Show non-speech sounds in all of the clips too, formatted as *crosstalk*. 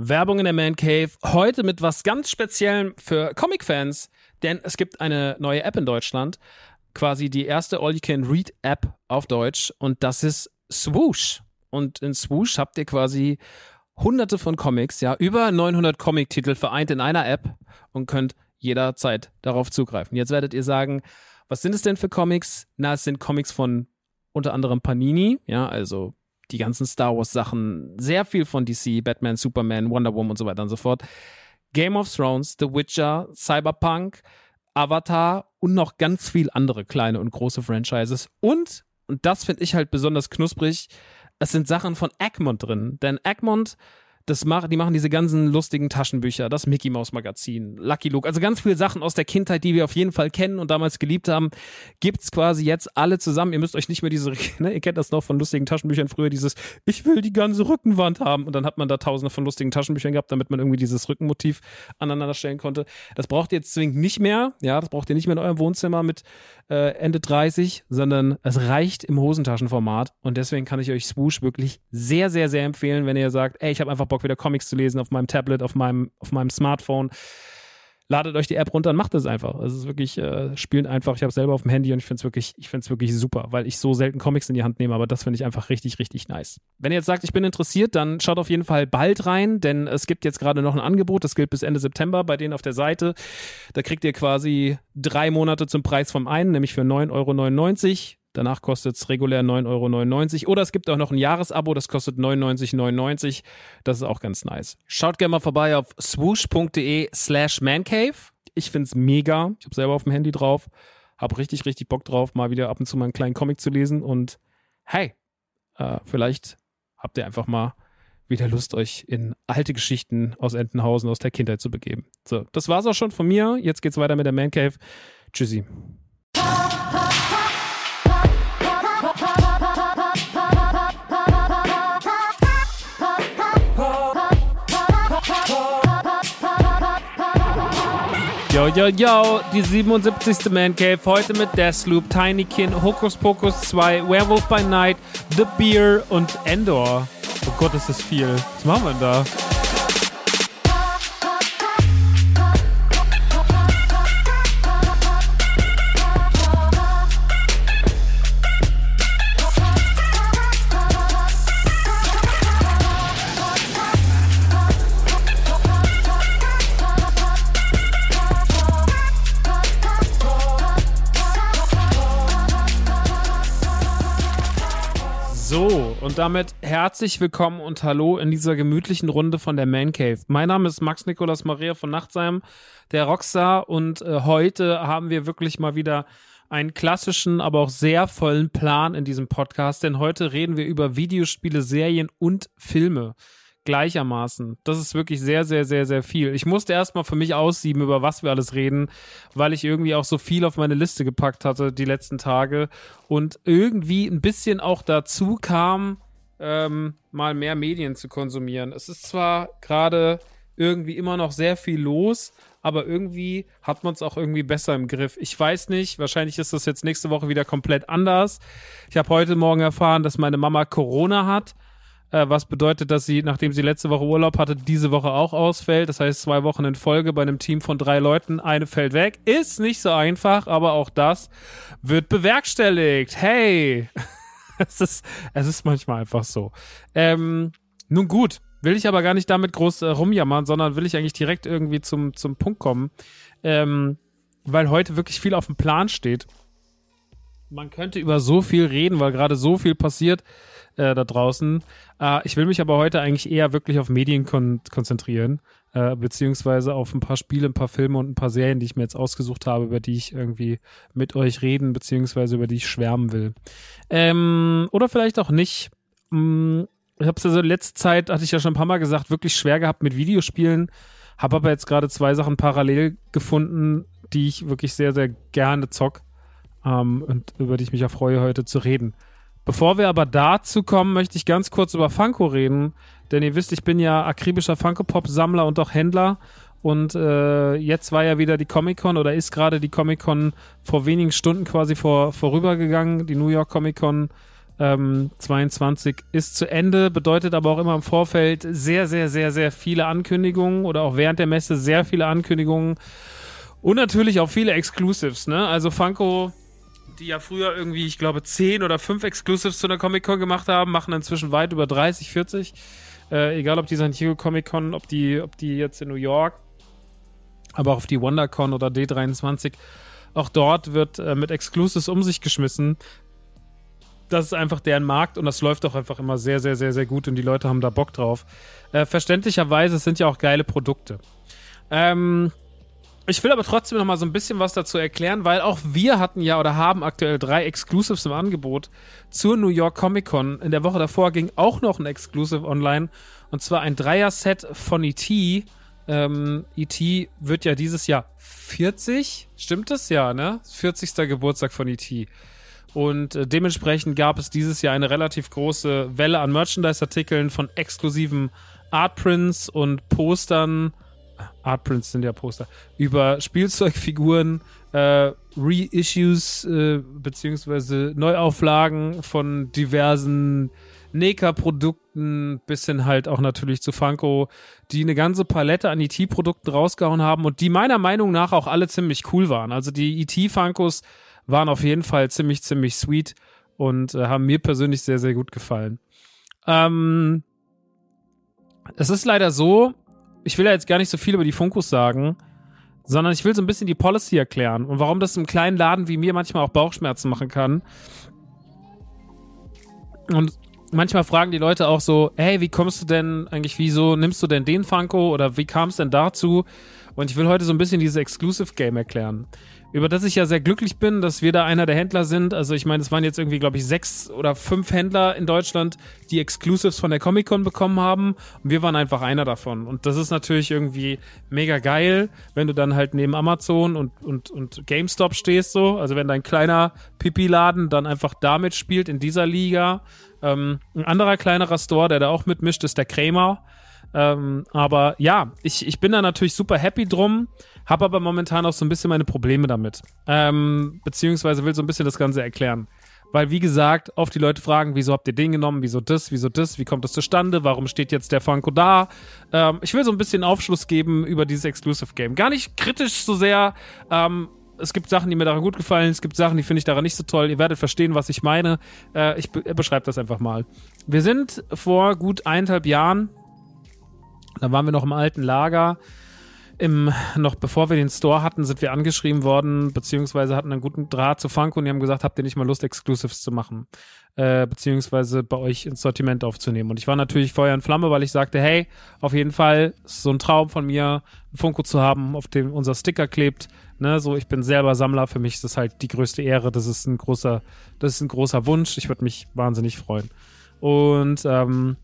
Werbung in der Man Cave. Heute mit was ganz Speziellem für Comic-Fans, denn es gibt eine neue App in Deutschland. Quasi die erste All-You-Can-Read-App auf Deutsch und das ist Swoosh. Und in Swoosh habt ihr quasi hunderte von Comics, ja, über 900 Comic-Titel vereint in einer App und könnt jederzeit darauf zugreifen. Jetzt werdet ihr sagen, was sind es denn für Comics? Na, es sind Comics von unter anderem Panini, ja, also die ganzen Star Wars Sachen, sehr viel von DC, Batman, Superman, Wonder Woman und so weiter und so fort. Game of Thrones, The Witcher, Cyberpunk, Avatar und noch ganz viel andere kleine und große Franchises. Und, und das finde ich halt besonders knusprig, es sind Sachen von Egmont drin. Denn Egmont, das mach, die machen diese ganzen lustigen Taschenbücher, das Mickey Mouse Magazin, Lucky Luke, also ganz viele Sachen aus der Kindheit, die wir auf jeden Fall kennen und damals geliebt haben, gibt's quasi jetzt alle zusammen. Ihr müsst euch nicht mehr diese, *laughs* ne, ihr kennt das noch von lustigen Taschenbüchern früher, dieses, ich will die ganze Rückenwand haben und dann hat man da tausende von lustigen Taschenbüchern gehabt, damit man irgendwie dieses Rückenmotiv aneinander stellen konnte. Das braucht ihr jetzt zwingend nicht mehr, ja, das braucht ihr nicht mehr in eurem Wohnzimmer mit äh, Ende 30, sondern es reicht im Hosentaschenformat und deswegen kann ich euch Swoosh wirklich sehr, sehr, sehr empfehlen, wenn ihr sagt, ey, ich habe einfach Bock wieder Comics zu lesen auf meinem Tablet, auf meinem, auf meinem Smartphone. Ladet euch die App runter und macht es einfach. Es ist wirklich, äh, spielt einfach. Ich habe es selber auf dem Handy und ich finde es wirklich, wirklich super, weil ich so selten Comics in die Hand nehme, aber das finde ich einfach richtig, richtig nice. Wenn ihr jetzt sagt, ich bin interessiert, dann schaut auf jeden Fall bald rein, denn es gibt jetzt gerade noch ein Angebot, das gilt bis Ende September bei denen auf der Seite. Da kriegt ihr quasi drei Monate zum Preis vom einen, nämlich für 9,99 Euro. Danach kostet es regulär 9,99 Euro. Oder es gibt auch noch ein Jahresabo, das kostet 99,99. Das ist auch ganz nice. Schaut gerne mal vorbei auf swoosh.de slash mancave. Ich finde es mega. Ich habe selber auf dem Handy drauf. Hab richtig, richtig Bock drauf, mal wieder ab und zu mal einen kleinen Comic zu lesen. Und hey, äh, vielleicht habt ihr einfach mal wieder Lust, euch in alte Geschichten aus Entenhausen, aus der Kindheit zu begeben. So, das war's auch schon von mir. Jetzt geht's weiter mit der Man Cave. Tschüssi. Yo, yo, yo, die 77. Man Cave. Heute mit Deathloop, Tinykin, Hokus Pokus 2, Werewolf by Night, The Beer und Endor. Oh Gott, ist das viel. Was machen wir denn da? Damit herzlich willkommen und hallo in dieser gemütlichen Runde von der Man Cave. Mein Name ist Max Nikolas Maria von Nachtsheim, der Rockstar, und äh, heute haben wir wirklich mal wieder einen klassischen, aber auch sehr vollen Plan in diesem Podcast, denn heute reden wir über Videospiele, Serien und Filme gleichermaßen. Das ist wirklich sehr, sehr, sehr, sehr viel. Ich musste erstmal für mich aussieben, über was wir alles reden, weil ich irgendwie auch so viel auf meine Liste gepackt hatte die letzten Tage und irgendwie ein bisschen auch dazu kam, ähm, mal mehr Medien zu konsumieren. Es ist zwar gerade irgendwie immer noch sehr viel los, aber irgendwie hat man es auch irgendwie besser im Griff. Ich weiß nicht, wahrscheinlich ist das jetzt nächste Woche wieder komplett anders. Ich habe heute Morgen erfahren, dass meine Mama Corona hat äh, was bedeutet, dass sie, nachdem sie letzte Woche Urlaub hatte, diese Woche auch ausfällt. Das heißt, zwei Wochen in Folge bei einem Team von drei Leuten, eine fällt weg. Ist nicht so einfach, aber auch das wird bewerkstelligt. Hey! *laughs* *laughs* es, ist, es ist manchmal einfach so. Ähm, nun gut, will ich aber gar nicht damit groß äh, rumjammern, sondern will ich eigentlich direkt irgendwie zum, zum Punkt kommen. Ähm, weil heute wirklich viel auf dem Plan steht. Man könnte über so viel reden, weil gerade so viel passiert äh, da draußen. Äh, ich will mich aber heute eigentlich eher wirklich auf Medien kon konzentrieren, äh, beziehungsweise auf ein paar Spiele, ein paar Filme und ein paar Serien, die ich mir jetzt ausgesucht habe, über die ich irgendwie mit euch reden, beziehungsweise über die ich schwärmen will. Ähm, oder vielleicht auch nicht. Mm, ich habe es ja so in letzter Zeit, hatte ich ja schon ein paar Mal gesagt, wirklich schwer gehabt mit Videospielen. Habe aber jetzt gerade zwei Sachen parallel gefunden, die ich wirklich sehr, sehr gerne zock ähm, und über die ich mich auch freue, heute zu reden. Bevor wir aber dazu kommen, möchte ich ganz kurz über Funko reden, denn ihr wisst, ich bin ja akribischer Funko-Pop-Sammler und auch Händler. Und äh, jetzt war ja wieder die Comic-Con oder ist gerade die Comic-Con vor wenigen Stunden quasi vor, vorübergegangen, die New York Comic-Con ähm, 22 ist zu Ende, bedeutet aber auch immer im Vorfeld sehr, sehr, sehr, sehr viele Ankündigungen oder auch während der Messe sehr viele Ankündigungen. Und natürlich auch viele Exclusives, ne? Also Funko, die ja früher irgendwie, ich glaube, 10 oder 5 Exclusives zu einer Comic-Con gemacht haben, machen inzwischen weit über 30, 40. Äh, egal ob die San Diego Comic-Con, ob die, ob die jetzt in New York, aber auch auf die WonderCon oder D23. Auch dort wird äh, mit Exclusives um sich geschmissen das ist einfach deren Markt und das läuft auch einfach immer sehr, sehr, sehr, sehr gut und die Leute haben da Bock drauf. Äh, verständlicherweise, sind ja auch geile Produkte. Ähm, ich will aber trotzdem noch mal so ein bisschen was dazu erklären, weil auch wir hatten ja oder haben aktuell drei Exclusives im Angebot zur New York Comic Con. In der Woche davor ging auch noch ein Exclusive online und zwar ein Dreier-Set von E.T. Ähm, E.T. wird ja dieses Jahr 40, stimmt das? Ja, ne? 40. Geburtstag von E.T. Und äh, dementsprechend gab es dieses Jahr eine relativ große Welle an Merchandise-Artikeln von exklusiven Artprints und Postern. Artprints sind ja Poster. Über Spielzeugfiguren, äh, Reissues äh, beziehungsweise Neuauflagen von diversen NECA-Produkten bis hin halt auch natürlich zu Funko, die eine ganze Palette an ET-Produkten rausgehauen haben und die meiner Meinung nach auch alle ziemlich cool waren. Also die ET-Funkos waren auf jeden Fall ziemlich, ziemlich sweet und äh, haben mir persönlich sehr, sehr gut gefallen. Ähm, es ist leider so, ich will ja jetzt gar nicht so viel über die Funkos sagen, sondern ich will so ein bisschen die Policy erklären und warum das im kleinen Laden wie mir manchmal auch Bauchschmerzen machen kann. Und manchmal fragen die Leute auch so, hey, wie kommst du denn eigentlich, wieso nimmst du denn den Funko oder wie kam es denn dazu? Und ich will heute so ein bisschen dieses Exclusive Game erklären über das ich ja sehr glücklich bin, dass wir da einer der Händler sind. Also ich meine, es waren jetzt irgendwie, glaube ich, sechs oder fünf Händler in Deutschland, die Exclusives von der Comic-Con bekommen haben. Und wir waren einfach einer davon. Und das ist natürlich irgendwie mega geil, wenn du dann halt neben Amazon und, und, und GameStop stehst so. Also wenn dein kleiner Pipi-Laden dann einfach damit spielt in dieser Liga. Ähm, ein anderer kleinerer Store, der da auch mitmischt, ist der Krämer. Ähm, aber ja, ich, ich bin da natürlich super happy drum, habe aber momentan auch so ein bisschen meine Probleme damit. Ähm, beziehungsweise will so ein bisschen das Ganze erklären. Weil, wie gesagt, oft die Leute fragen, wieso habt ihr den genommen, wieso das, wieso das, wie kommt das zustande, warum steht jetzt der Funko da? Ähm, ich will so ein bisschen Aufschluss geben über dieses Exclusive Game. Gar nicht kritisch so sehr. Ähm, es gibt Sachen, die mir daran gut gefallen, es gibt Sachen, die finde ich daran nicht so toll. Ihr werdet verstehen, was ich meine. Äh, ich be beschreibe das einfach mal. Wir sind vor gut eineinhalb Jahren da waren wir noch im alten Lager. Im, noch bevor wir den Store hatten, sind wir angeschrieben worden, beziehungsweise hatten einen guten Draht zu Funko und die haben gesagt, habt ihr nicht mal Lust, Exclusives zu machen? Äh, beziehungsweise bei euch ins Sortiment aufzunehmen. Und ich war natürlich Feuer in Flamme, weil ich sagte, hey, auf jeden Fall, ist so ein Traum von mir, ein Funko zu haben, auf dem unser Sticker klebt. Ne, so, ich bin selber Sammler, für mich ist das halt die größte Ehre, das ist ein großer, das ist ein großer Wunsch. Ich würde mich wahnsinnig freuen. Und ähm,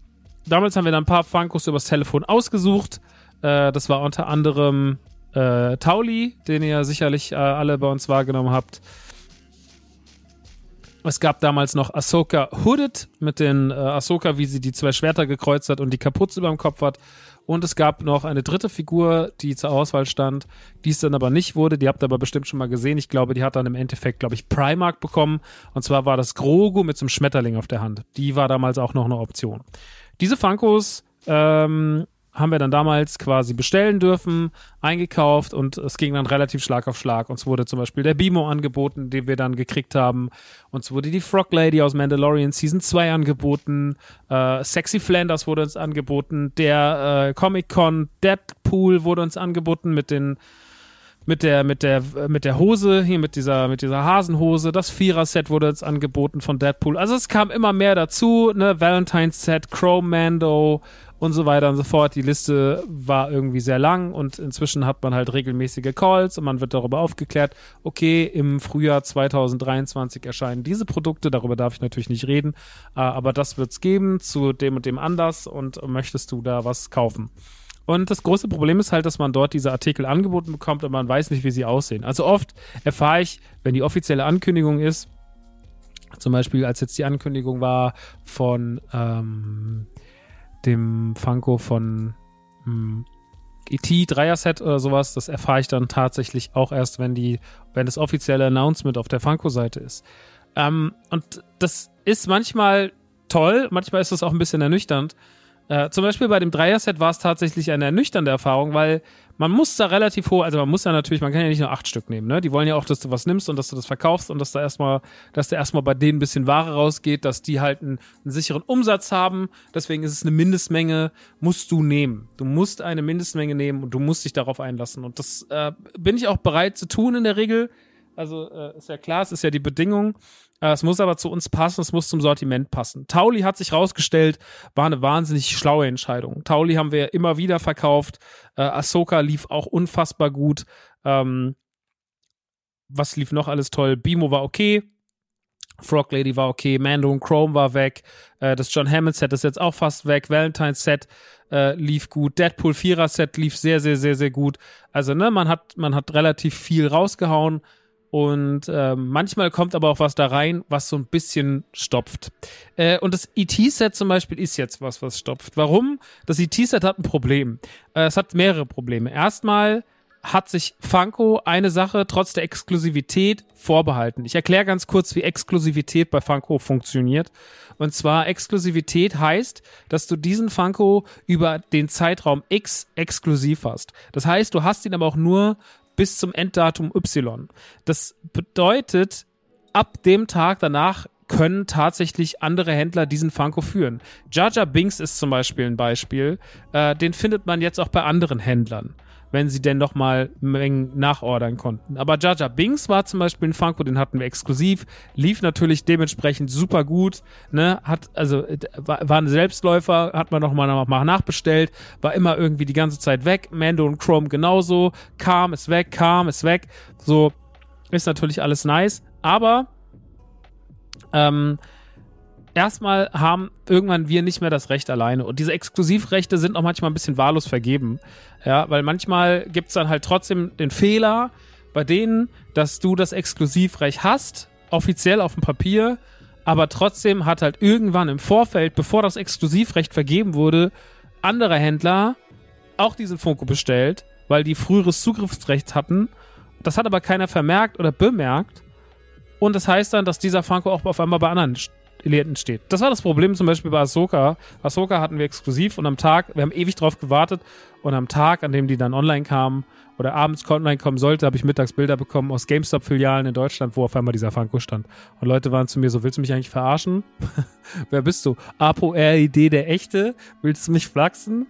damals haben wir dann ein paar Funkos übers Telefon ausgesucht. Äh, das war unter anderem äh, Tauli, den ihr sicherlich äh, alle bei uns wahrgenommen habt. Es gab damals noch Ahsoka Hooded mit den äh, Ahsoka, wie sie die zwei Schwerter gekreuzt hat und die Kapuze über dem Kopf hat. Und es gab noch eine dritte Figur, die zur Auswahl stand, die es dann aber nicht wurde. Die habt ihr aber bestimmt schon mal gesehen. Ich glaube, die hat dann im Endeffekt, glaube ich, Primark bekommen. Und zwar war das Grogu mit so einem Schmetterling auf der Hand. Die war damals auch noch eine Option. Diese Funkos ähm, haben wir dann damals quasi bestellen dürfen, eingekauft und es ging dann relativ Schlag auf Schlag. Uns wurde zum Beispiel der Bimo angeboten, den wir dann gekriegt haben. Uns wurde die Frog Lady aus Mandalorian Season 2 angeboten. Äh, Sexy Flanders wurde uns angeboten. Der äh, Comic Con Deadpool wurde uns angeboten mit den mit der, mit der, mit der Hose, hier mit dieser, mit dieser Hasenhose. Das Vierer-Set wurde jetzt angeboten von Deadpool. Also es kam immer mehr dazu, ne? Valentine's Set, Chrome Mando und so weiter und so fort. Die Liste war irgendwie sehr lang und inzwischen hat man halt regelmäßige Calls und man wird darüber aufgeklärt, okay, im Frühjahr 2023 erscheinen diese Produkte, darüber darf ich natürlich nicht reden, äh, aber das wird's geben zu dem und dem Anlass und möchtest du da was kaufen? Und das große Problem ist halt, dass man dort diese Artikel angeboten bekommt, aber man weiß nicht, wie sie aussehen. Also oft erfahre ich, wenn die offizielle Ankündigung ist, zum Beispiel als jetzt die Ankündigung war von ähm, dem Funko von hm, ET Dreier-Set oder sowas, das erfahre ich dann tatsächlich auch erst, wenn die, wenn das offizielle Announcement auf der Funko-Seite ist. Ähm, und das ist manchmal toll, manchmal ist das auch ein bisschen ernüchternd, äh, zum Beispiel bei dem Dreier-Set war es tatsächlich eine ernüchternde Erfahrung, weil man muss da relativ hoch, also man muss ja natürlich, man kann ja nicht nur acht Stück nehmen, ne? Die wollen ja auch, dass du was nimmst und dass du das verkaufst und dass da erstmal, dass da erstmal bei denen ein bisschen Ware rausgeht, dass die halt einen, einen sicheren Umsatz haben. Deswegen ist es eine Mindestmenge, musst du nehmen. Du musst eine Mindestmenge nehmen und du musst dich darauf einlassen. Und das äh, bin ich auch bereit zu tun in der Regel. Also äh, ist ja klar, es ist ja die Bedingung. Äh, es muss aber zu uns passen, es muss zum Sortiment passen. Tauli hat sich rausgestellt, war eine wahnsinnig schlaue Entscheidung. Tauli haben wir immer wieder verkauft. Äh, Ahsoka lief auch unfassbar gut. Ähm, was lief noch alles toll? Bimo war okay. Frog Lady war okay, Mando und Chrome war weg, äh, das John Hammond Set ist jetzt auch fast weg, Valentine's Set äh, lief gut, Deadpool 4er Set lief sehr, sehr, sehr, sehr gut. Also, ne, man hat, man hat relativ viel rausgehauen. Und äh, manchmal kommt aber auch was da rein, was so ein bisschen stopft. Äh, und das ET-Set zum Beispiel ist jetzt was, was stopft. Warum? Das ET-Set hat ein Problem. Äh, es hat mehrere Probleme. Erstmal hat sich Funko eine Sache trotz der Exklusivität vorbehalten. Ich erkläre ganz kurz, wie Exklusivität bei Funko funktioniert. Und zwar Exklusivität heißt, dass du diesen Funko über den Zeitraum X exklusiv hast. Das heißt, du hast ihn aber auch nur bis zum Enddatum Y. Das bedeutet, ab dem Tag danach können tatsächlich andere Händler diesen Funko führen. Jaja Binks ist zum Beispiel ein Beispiel. Äh, den findet man jetzt auch bei anderen Händlern wenn sie denn noch mal Mengen nachordern konnten. Aber Jaja Binks war zum Beispiel ein Funko, den hatten wir exklusiv, lief natürlich dementsprechend super gut, ne, hat, also, war, war ein Selbstläufer, hat man noch mal, noch nachbestellt, war immer irgendwie die ganze Zeit weg, Mando und Chrome genauso, kam, ist weg, kam, ist weg, so, ist natürlich alles nice, aber, ähm, erstmal haben irgendwann wir nicht mehr das Recht alleine. Und diese Exklusivrechte sind auch manchmal ein bisschen wahllos vergeben. Ja, weil manchmal gibt's dann halt trotzdem den Fehler bei denen, dass du das Exklusivrecht hast, offiziell auf dem Papier, aber trotzdem hat halt irgendwann im Vorfeld, bevor das Exklusivrecht vergeben wurde, andere Händler auch diesen Funko bestellt, weil die früheres Zugriffsrecht hatten. Das hat aber keiner vermerkt oder bemerkt. Und das heißt dann, dass dieser Funko auch auf einmal bei anderen Klienten steht. Das war das Problem zum Beispiel bei Ahsoka. Ahsoka hatten wir exklusiv und am Tag, wir haben ewig drauf gewartet und am Tag, an dem die dann online kamen oder abends online kommen sollte, habe ich mittags Bilder bekommen aus GameStop-Filialen in Deutschland, wo auf einmal dieser Funko stand. Und Leute waren zu mir so, willst du mich eigentlich verarschen? *laughs* Wer bist du? Apo RID der Echte? Willst du mich flachsen?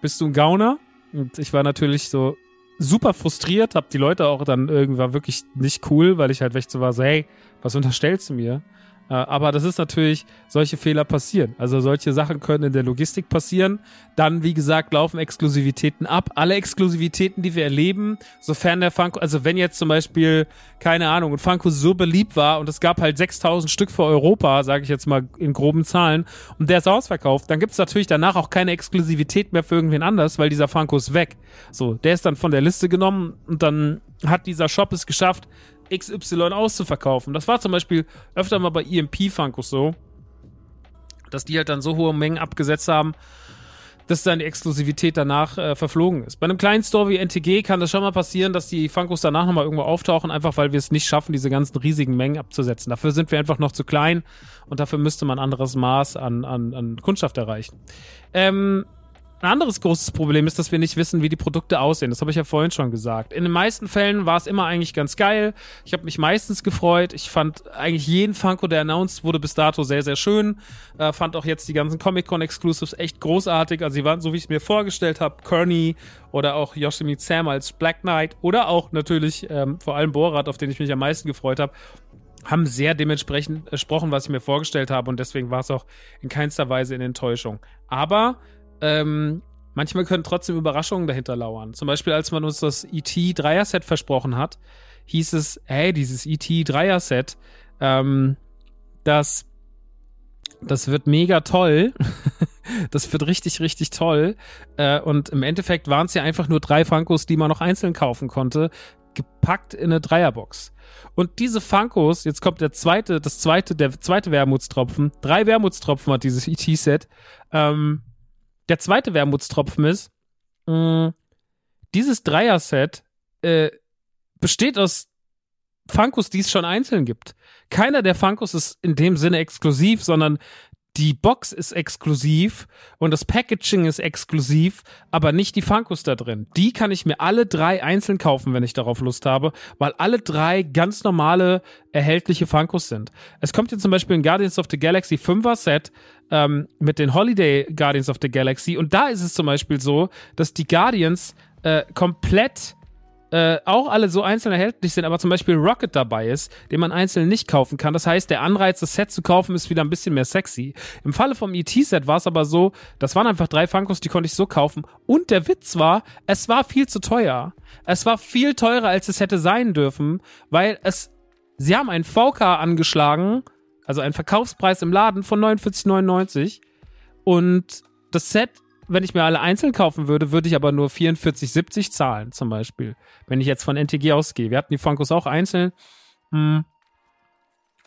Bist du ein Gauner? Und ich war natürlich so super frustriert, hab die Leute auch dann irgendwann wirklich nicht cool, weil ich halt echt so war, so, hey, was unterstellst du mir? Äh, aber das ist natürlich, solche Fehler passieren. Also solche Sachen können in der Logistik passieren. Dann, wie gesagt, laufen Exklusivitäten ab. Alle Exklusivitäten, die wir erleben, sofern der Funko, also wenn jetzt zum Beispiel, keine Ahnung, ein Funko so beliebt war und es gab halt 6000 Stück für Europa, sage ich jetzt mal in groben Zahlen, und der ist ausverkauft, dann gibt es natürlich danach auch keine Exklusivität mehr für irgendwen anders, weil dieser Funko ist weg. So, der ist dann von der Liste genommen und dann hat dieser Shop es geschafft, XY auszuverkaufen. Das war zum Beispiel öfter mal bei EMP Funkos so, dass die halt dann so hohe Mengen abgesetzt haben, dass dann die Exklusivität danach äh, verflogen ist. Bei einem kleinen Store wie NTG kann das schon mal passieren, dass die Funkos danach nochmal irgendwo auftauchen, einfach weil wir es nicht schaffen, diese ganzen riesigen Mengen abzusetzen. Dafür sind wir einfach noch zu klein und dafür müsste man ein anderes Maß an, an, an Kundschaft erreichen. Ähm, Ein anderes großes Problem ist, dass wir nicht wissen, wie die Produkte aussehen. Das habe ich ja vorhin schon gesagt. In den meisten Fällen war es immer eigentlich ganz geil. Ich habe mich meistens gefreut. Ich fand eigentlich jeden Funko, der announced wurde, bis dato sehr, sehr schön. Äh, fand auch jetzt die ganzen Comic-Con-Exclusives echt großartig. Also sie waren so, wie ich es mir vorgestellt habe. Kearney oder auch Yoshimi Sam als Black Knight oder auch natürlich ähm, vor allem Borat, auf den ich mich am meisten gefreut habe haben sehr dementsprechend gesprochen, was ich mir vorgestellt habe und deswegen war es auch in keinster Weise in Enttäuschung. Aber ähm, manchmal können trotzdem Überraschungen dahinter lauern. Zum Beispiel, als man uns das ET Dreier-Set versprochen hat, hieß es, hey, dieses ET Dreier-Set, ähm, das, das wird mega toll. *laughs* das wird richtig, richtig toll. Äh, und im Endeffekt waren es ja einfach nur drei Funkos, die man noch einzeln kaufen konnte, gepackt in eine Dreierbox. Und diese Funkos, jetzt kommt der zweite, das zweite, der zweite Wermutstropfen. Drei Wermutstropfen hat dieses ET-Set. Ähm, der zweite Wermutstropfen ist, mm, dieses Dreier-Set äh, besteht aus Funkos, die es schon einzeln gibt. Keiner der Funkos ist in dem Sinne exklusiv, sondern die Box ist exklusiv und das Packaging ist exklusiv, aber nicht die Funkos da drin. Die kann ich mir alle drei einzeln kaufen, wenn ich darauf Lust habe, weil alle drei ganz normale erhältliche Funkos sind. Es kommt jetzt zum Beispiel ein Guardians of the Galaxy 5er Set ähm, mit den Holiday Guardians of the Galaxy und da ist es zum Beispiel so, dass die Guardians äh, komplett äh, auch alle so einzeln erhältlich sind, aber zum Beispiel Rocket dabei ist, den man einzeln nicht kaufen kann. Das heißt, der Anreiz, das Set zu kaufen, ist wieder ein bisschen mehr sexy. Im Falle vom ET-Set war es aber so, das waren einfach drei Funkos, die konnte ich so kaufen. Und der Witz war, es war viel zu teuer. Es war viel teurer, als es hätte sein dürfen, weil es, sie haben einen VK angeschlagen, also einen Verkaufspreis im Laden von 49,99 und das Set wenn ich mir alle einzeln kaufen würde, würde ich aber nur 44,70 zahlen, zum Beispiel. Wenn ich jetzt von NTG ausgehe. Wir hatten die Funkos auch einzeln. Hm.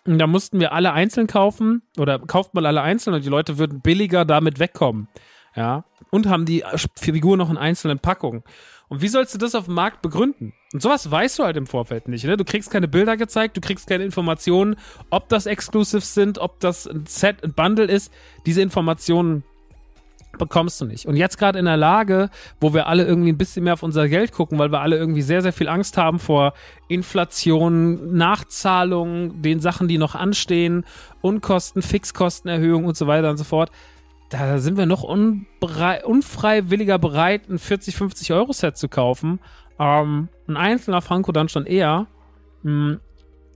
Und da mussten wir alle einzeln kaufen oder kauft man alle einzeln und die Leute würden billiger damit wegkommen. Ja. Und haben die Figur noch in einzelnen Packungen. Und wie sollst du das auf dem Markt begründen? Und sowas weißt du halt im Vorfeld nicht. Ne? Du kriegst keine Bilder gezeigt, du kriegst keine Informationen, ob das Exclusives sind, ob das ein Set, ein Bundle ist. Diese Informationen bekommst du nicht. Und jetzt gerade in der Lage, wo wir alle irgendwie ein bisschen mehr auf unser Geld gucken, weil wir alle irgendwie sehr, sehr viel Angst haben vor Inflation, Nachzahlungen, den Sachen, die noch anstehen, Unkosten, Fixkostenerhöhung und so weiter und so fort. Da sind wir noch unfreiwilliger bereit, ein 40, 50 Euro Set zu kaufen. Ähm, ein einzelner Franco dann schon eher. Mhm.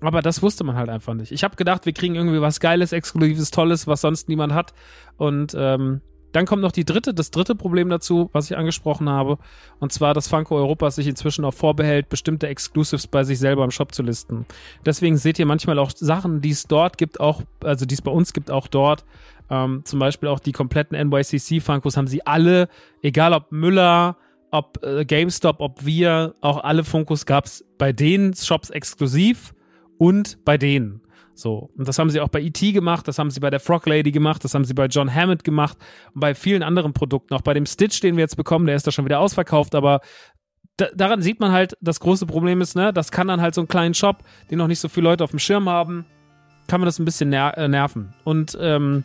Aber das wusste man halt einfach nicht. Ich habe gedacht, wir kriegen irgendwie was Geiles, Exklusives, Tolles, was sonst niemand hat. Und ähm, dann kommt noch die dritte, das dritte Problem dazu, was ich angesprochen habe, und zwar, dass Funko Europa sich inzwischen auch vorbehält, bestimmte Exclusives bei sich selber im Shop zu listen. Deswegen seht ihr manchmal auch Sachen, die es dort gibt, auch, also die es bei uns gibt, auch dort. Ähm, zum Beispiel auch die kompletten NYCC Funkos haben sie alle, egal ob Müller, ob äh, GameStop, ob wir, auch alle Funkos gab es bei den Shops exklusiv und bei denen. So. Und das haben sie auch bei E.T. gemacht, das haben sie bei der Frog Lady gemacht, das haben sie bei John Hammond gemacht und bei vielen anderen Produkten. Auch bei dem Stitch, den wir jetzt bekommen, der ist da schon wieder ausverkauft, aber da, daran sieht man halt, das große Problem ist, ne, das kann dann halt so einen kleinen Shop, den noch nicht so viele Leute auf dem Schirm haben, kann man das ein bisschen ner äh, nerven. Und ähm,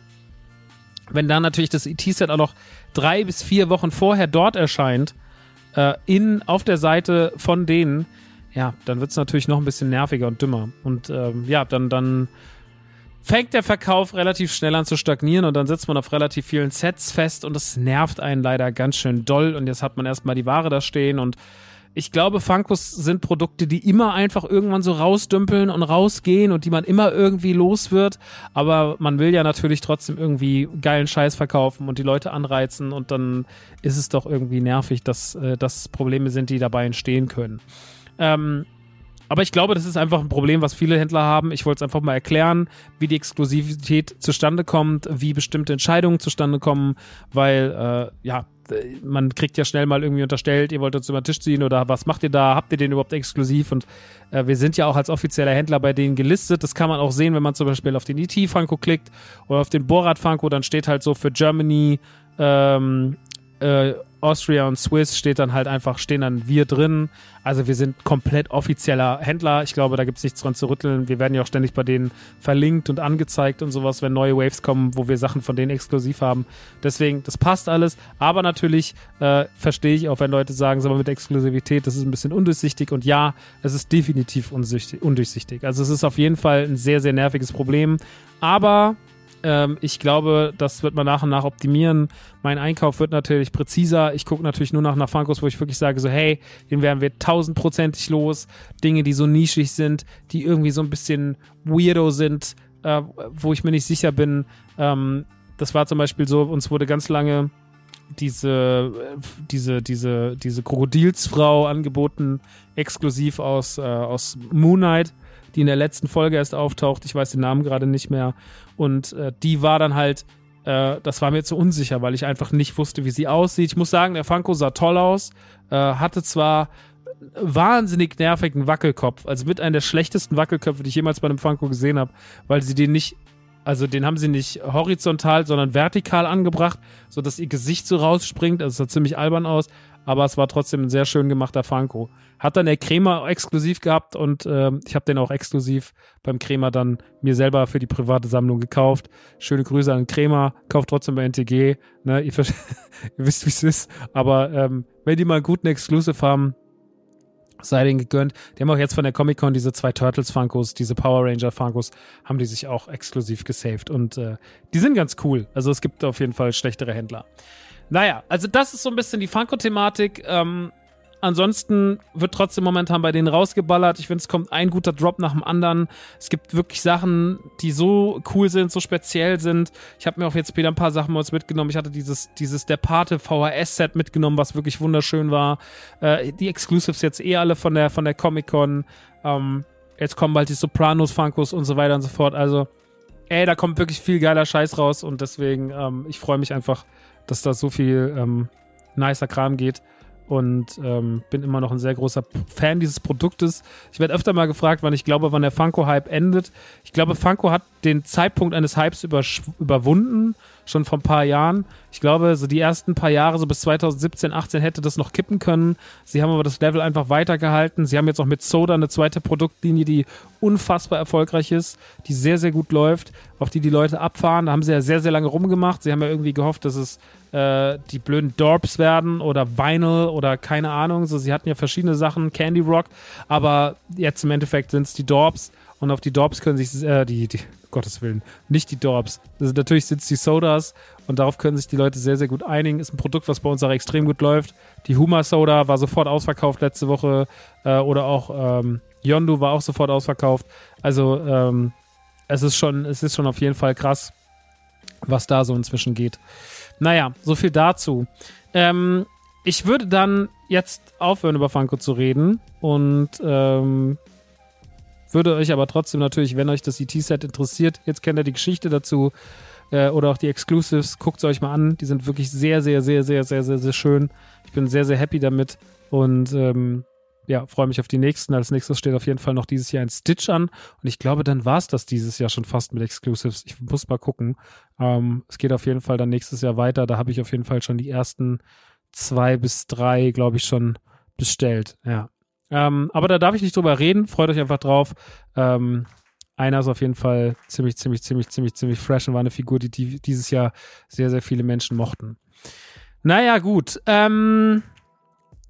wenn dann natürlich das ET-Set auch noch drei bis vier Wochen vorher dort erscheint, äh, in, auf der Seite von denen, ja, dann wird es natürlich noch ein bisschen nerviger und dümmer. Und ähm, ja, dann, dann fängt der Verkauf relativ schnell an zu stagnieren und dann sitzt man auf relativ vielen Sets fest und das nervt einen leider ganz schön doll. Und jetzt hat man erstmal die Ware da stehen und ich glaube, Funkos sind Produkte, die immer einfach irgendwann so rausdümpeln und rausgehen und die man immer irgendwie los wird. Aber man will ja natürlich trotzdem irgendwie geilen Scheiß verkaufen und die Leute anreizen und dann ist es doch irgendwie nervig, dass äh, das Probleme sind, die dabei entstehen können. Ähm, aber ich glaube, das ist einfach ein Problem, was viele Händler haben. Ich wollte es einfach mal erklären, wie die Exklusivität zustande kommt, wie bestimmte Entscheidungen zustande kommen, weil, äh, ja, man kriegt ja schnell mal irgendwie unterstellt, ihr wollt uns über den Tisch ziehen oder was macht ihr da? Habt ihr den überhaupt exklusiv? Und äh, wir sind ja auch als offizieller Händler bei denen gelistet. Das kann man auch sehen, wenn man zum Beispiel auf den ET Franco klickt oder auf den Borat Franco, dann steht halt so für Germany, ähm, äh, Austria und Swiss steht dann halt einfach, stehen dann wir drin. Also wir sind komplett offizieller Händler. Ich glaube, da gibt es nichts dran zu rütteln. Wir werden ja auch ständig bei denen verlinkt und angezeigt und sowas, wenn neue Waves kommen, wo wir Sachen von denen exklusiv haben. Deswegen, das passt alles. Aber natürlich äh, verstehe ich auch, wenn Leute sagen, sag mal, mit Exklusivität, das ist ein bisschen undurchsichtig. Und ja, es ist definitiv undurchsichtig. Also es ist auf jeden Fall ein sehr, sehr nerviges Problem. Aber ähm, ich glaube, das wird man nach und nach optimieren. Mein Einkauf wird natürlich präziser. Ich gucke natürlich nur nach, Funkos, wo ich wirklich sage, so, hey, den werden wir tausendprozentig los. Dinge, die so nischig sind, die irgendwie so ein bisschen weirdo sind, äh, wo ich mir nicht sicher bin. Ähm, das war zum Beispiel so, uns wurde ganz lange diese, diese, diese, diese Krokodilsfrau angeboten, exklusiv aus, äh, aus Moonlight die in der letzten Folge erst auftaucht. Ich weiß den Namen gerade nicht mehr. Und äh, die war dann halt, äh, das war mir zu unsicher, weil ich einfach nicht wusste, wie sie aussieht. Ich muss sagen, der Funko sah toll aus, äh, hatte zwar wahnsinnig nervigen Wackelkopf, also mit einer der schlechtesten Wackelköpfe, die ich jemals bei einem Funko gesehen habe, weil sie den nicht also den haben sie nicht horizontal, sondern vertikal angebracht, sodass ihr Gesicht so rausspringt. Also es sah ziemlich albern aus, aber es war trotzdem ein sehr schön gemachter Funko. Hat dann der Kremer exklusiv gehabt und äh, ich habe den auch exklusiv beim Kremer dann mir selber für die private Sammlung gekauft. Schöne Grüße an Kremer, kauft trotzdem bei NTG. Ne? Ihr, *laughs* ihr wisst, wie es ist. Aber ähm, wenn die mal einen guten Exclusive haben, sei denen gegönnt. Die haben auch jetzt von der Comic-Con diese zwei Turtles-Funkos, diese Power Ranger-Funkos, haben die sich auch exklusiv gesaved. Und äh, die sind ganz cool. Also es gibt auf jeden Fall schlechtere Händler. Naja, also das ist so ein bisschen die Funko-Thematik. Ähm, ansonsten wird trotzdem momentan bei denen rausgeballert. Ich finde, es kommt ein guter Drop nach dem anderen. Es gibt wirklich Sachen, die so cool sind, so speziell sind. Ich habe mir auch jetzt später ein paar Sachen mitgenommen. Ich hatte dieses, dieses Der Pate VHS-Set mitgenommen, was wirklich wunderschön war. Äh, die Exclusives jetzt eh alle von der, von der Comic-Con. Ähm, jetzt kommen bald die Sopranos, Funkos und so weiter und so fort. Also, ey, da kommt wirklich viel geiler Scheiß raus und deswegen, ähm, ich freue mich einfach dass da so viel ähm, nicer Kram geht und ähm, bin immer noch ein sehr großer Fan dieses Produktes. Ich werde öfter mal gefragt, wann ich glaube, wann der Funko-Hype endet. Ich glaube, Funko hat den Zeitpunkt eines Hypes überwunden, schon vor ein paar Jahren. Ich glaube, so die ersten paar Jahre, so bis 2017, 18 hätte das noch kippen können. Sie haben aber das Level einfach weitergehalten. Sie haben jetzt auch mit Soda eine zweite Produktlinie, die unfassbar erfolgreich ist, die sehr, sehr gut läuft, auf die die Leute abfahren. Da haben sie ja sehr, sehr lange rumgemacht. Sie haben ja irgendwie gehofft, dass es äh, die blöden Dorps werden oder Vinyl oder keine Ahnung. So, sie hatten ja verschiedene Sachen, Candy Rock, aber jetzt im Endeffekt sind es die Dorps und auf die Dorps können sich, äh, die, die, Gottes Willen, nicht die Dorps. Also natürlich sind es die Sodas und darauf können sich die Leute sehr, sehr gut einigen. Ist ein Produkt, was bei uns auch extrem gut läuft. Die Huma Soda war sofort ausverkauft letzte Woche äh, oder auch ähm, Yondu war auch sofort ausverkauft. Also ähm, es ist schon, es ist schon auf jeden Fall krass, was da so inzwischen geht. Naja, so viel dazu. Ähm, ich würde dann jetzt aufhören, über Funko zu reden und ähm, würde euch aber trotzdem natürlich, wenn euch das ET-Set interessiert, jetzt kennt ihr die Geschichte dazu äh, oder auch die Exclusives, guckt es euch mal an. Die sind wirklich sehr, sehr, sehr, sehr, sehr, sehr, sehr schön. Ich bin sehr, sehr happy damit und ähm, ja, freue mich auf die nächsten. Als nächstes steht auf jeden Fall noch dieses Jahr ein Stitch an. Und ich glaube, dann war es das dieses Jahr schon fast mit Exclusives. Ich muss mal gucken. Ähm, es geht auf jeden Fall dann nächstes Jahr weiter. Da habe ich auf jeden Fall schon die ersten zwei bis drei, glaube ich, schon bestellt. Ja. Ähm, aber da darf ich nicht drüber reden. Freut euch einfach drauf. Ähm, einer ist auf jeden Fall ziemlich, ziemlich, ziemlich, ziemlich, ziemlich fresh und war eine Figur, die, die dieses Jahr sehr, sehr viele Menschen mochten. Naja, gut. Ähm,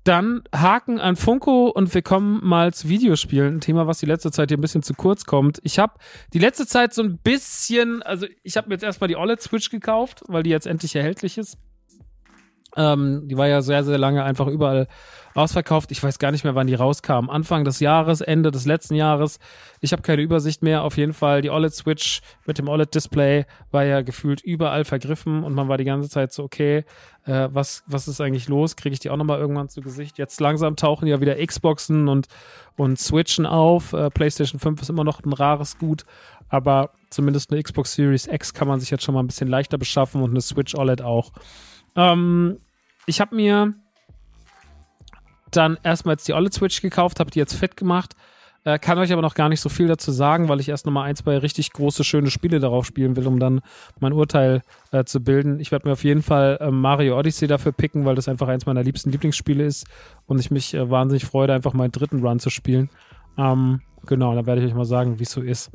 dann Haken an Funko und wir kommen mal zu Videospielen. Ein Thema, was die letzte Zeit hier ein bisschen zu kurz kommt. Ich habe die letzte Zeit so ein bisschen, also ich habe mir jetzt erstmal die OLED Switch gekauft, weil die jetzt endlich erhältlich ist. Ähm, die war ja sehr, sehr lange einfach überall ausverkauft. Ich weiß gar nicht mehr, wann die rauskam. Anfang des Jahres, Ende des letzten Jahres. Ich habe keine Übersicht mehr. Auf jeden Fall, die OLED-Switch mit dem OLED-Display war ja gefühlt überall vergriffen und man war die ganze Zeit so, okay, äh, was, was ist eigentlich los? Kriege ich die auch nochmal irgendwann zu Gesicht? Jetzt langsam tauchen ja wieder Xboxen und, und Switchen auf. Äh, PlayStation 5 ist immer noch ein rares Gut, aber zumindest eine Xbox Series X kann man sich jetzt schon mal ein bisschen leichter beschaffen und eine Switch OLED auch. Ähm, ich habe mir dann erstmal jetzt die OLED Switch gekauft, habe die jetzt fett gemacht. Äh, kann euch aber noch gar nicht so viel dazu sagen, weil ich erst nochmal ein, zwei richtig große, schöne Spiele darauf spielen will, um dann mein Urteil äh, zu bilden. Ich werde mir auf jeden Fall äh, Mario Odyssey dafür picken, weil das einfach eins meiner liebsten Lieblingsspiele ist und ich mich äh, wahnsinnig freue, einfach meinen dritten Run zu spielen. Ähm, genau, dann werde ich euch mal sagen, wie es so ist.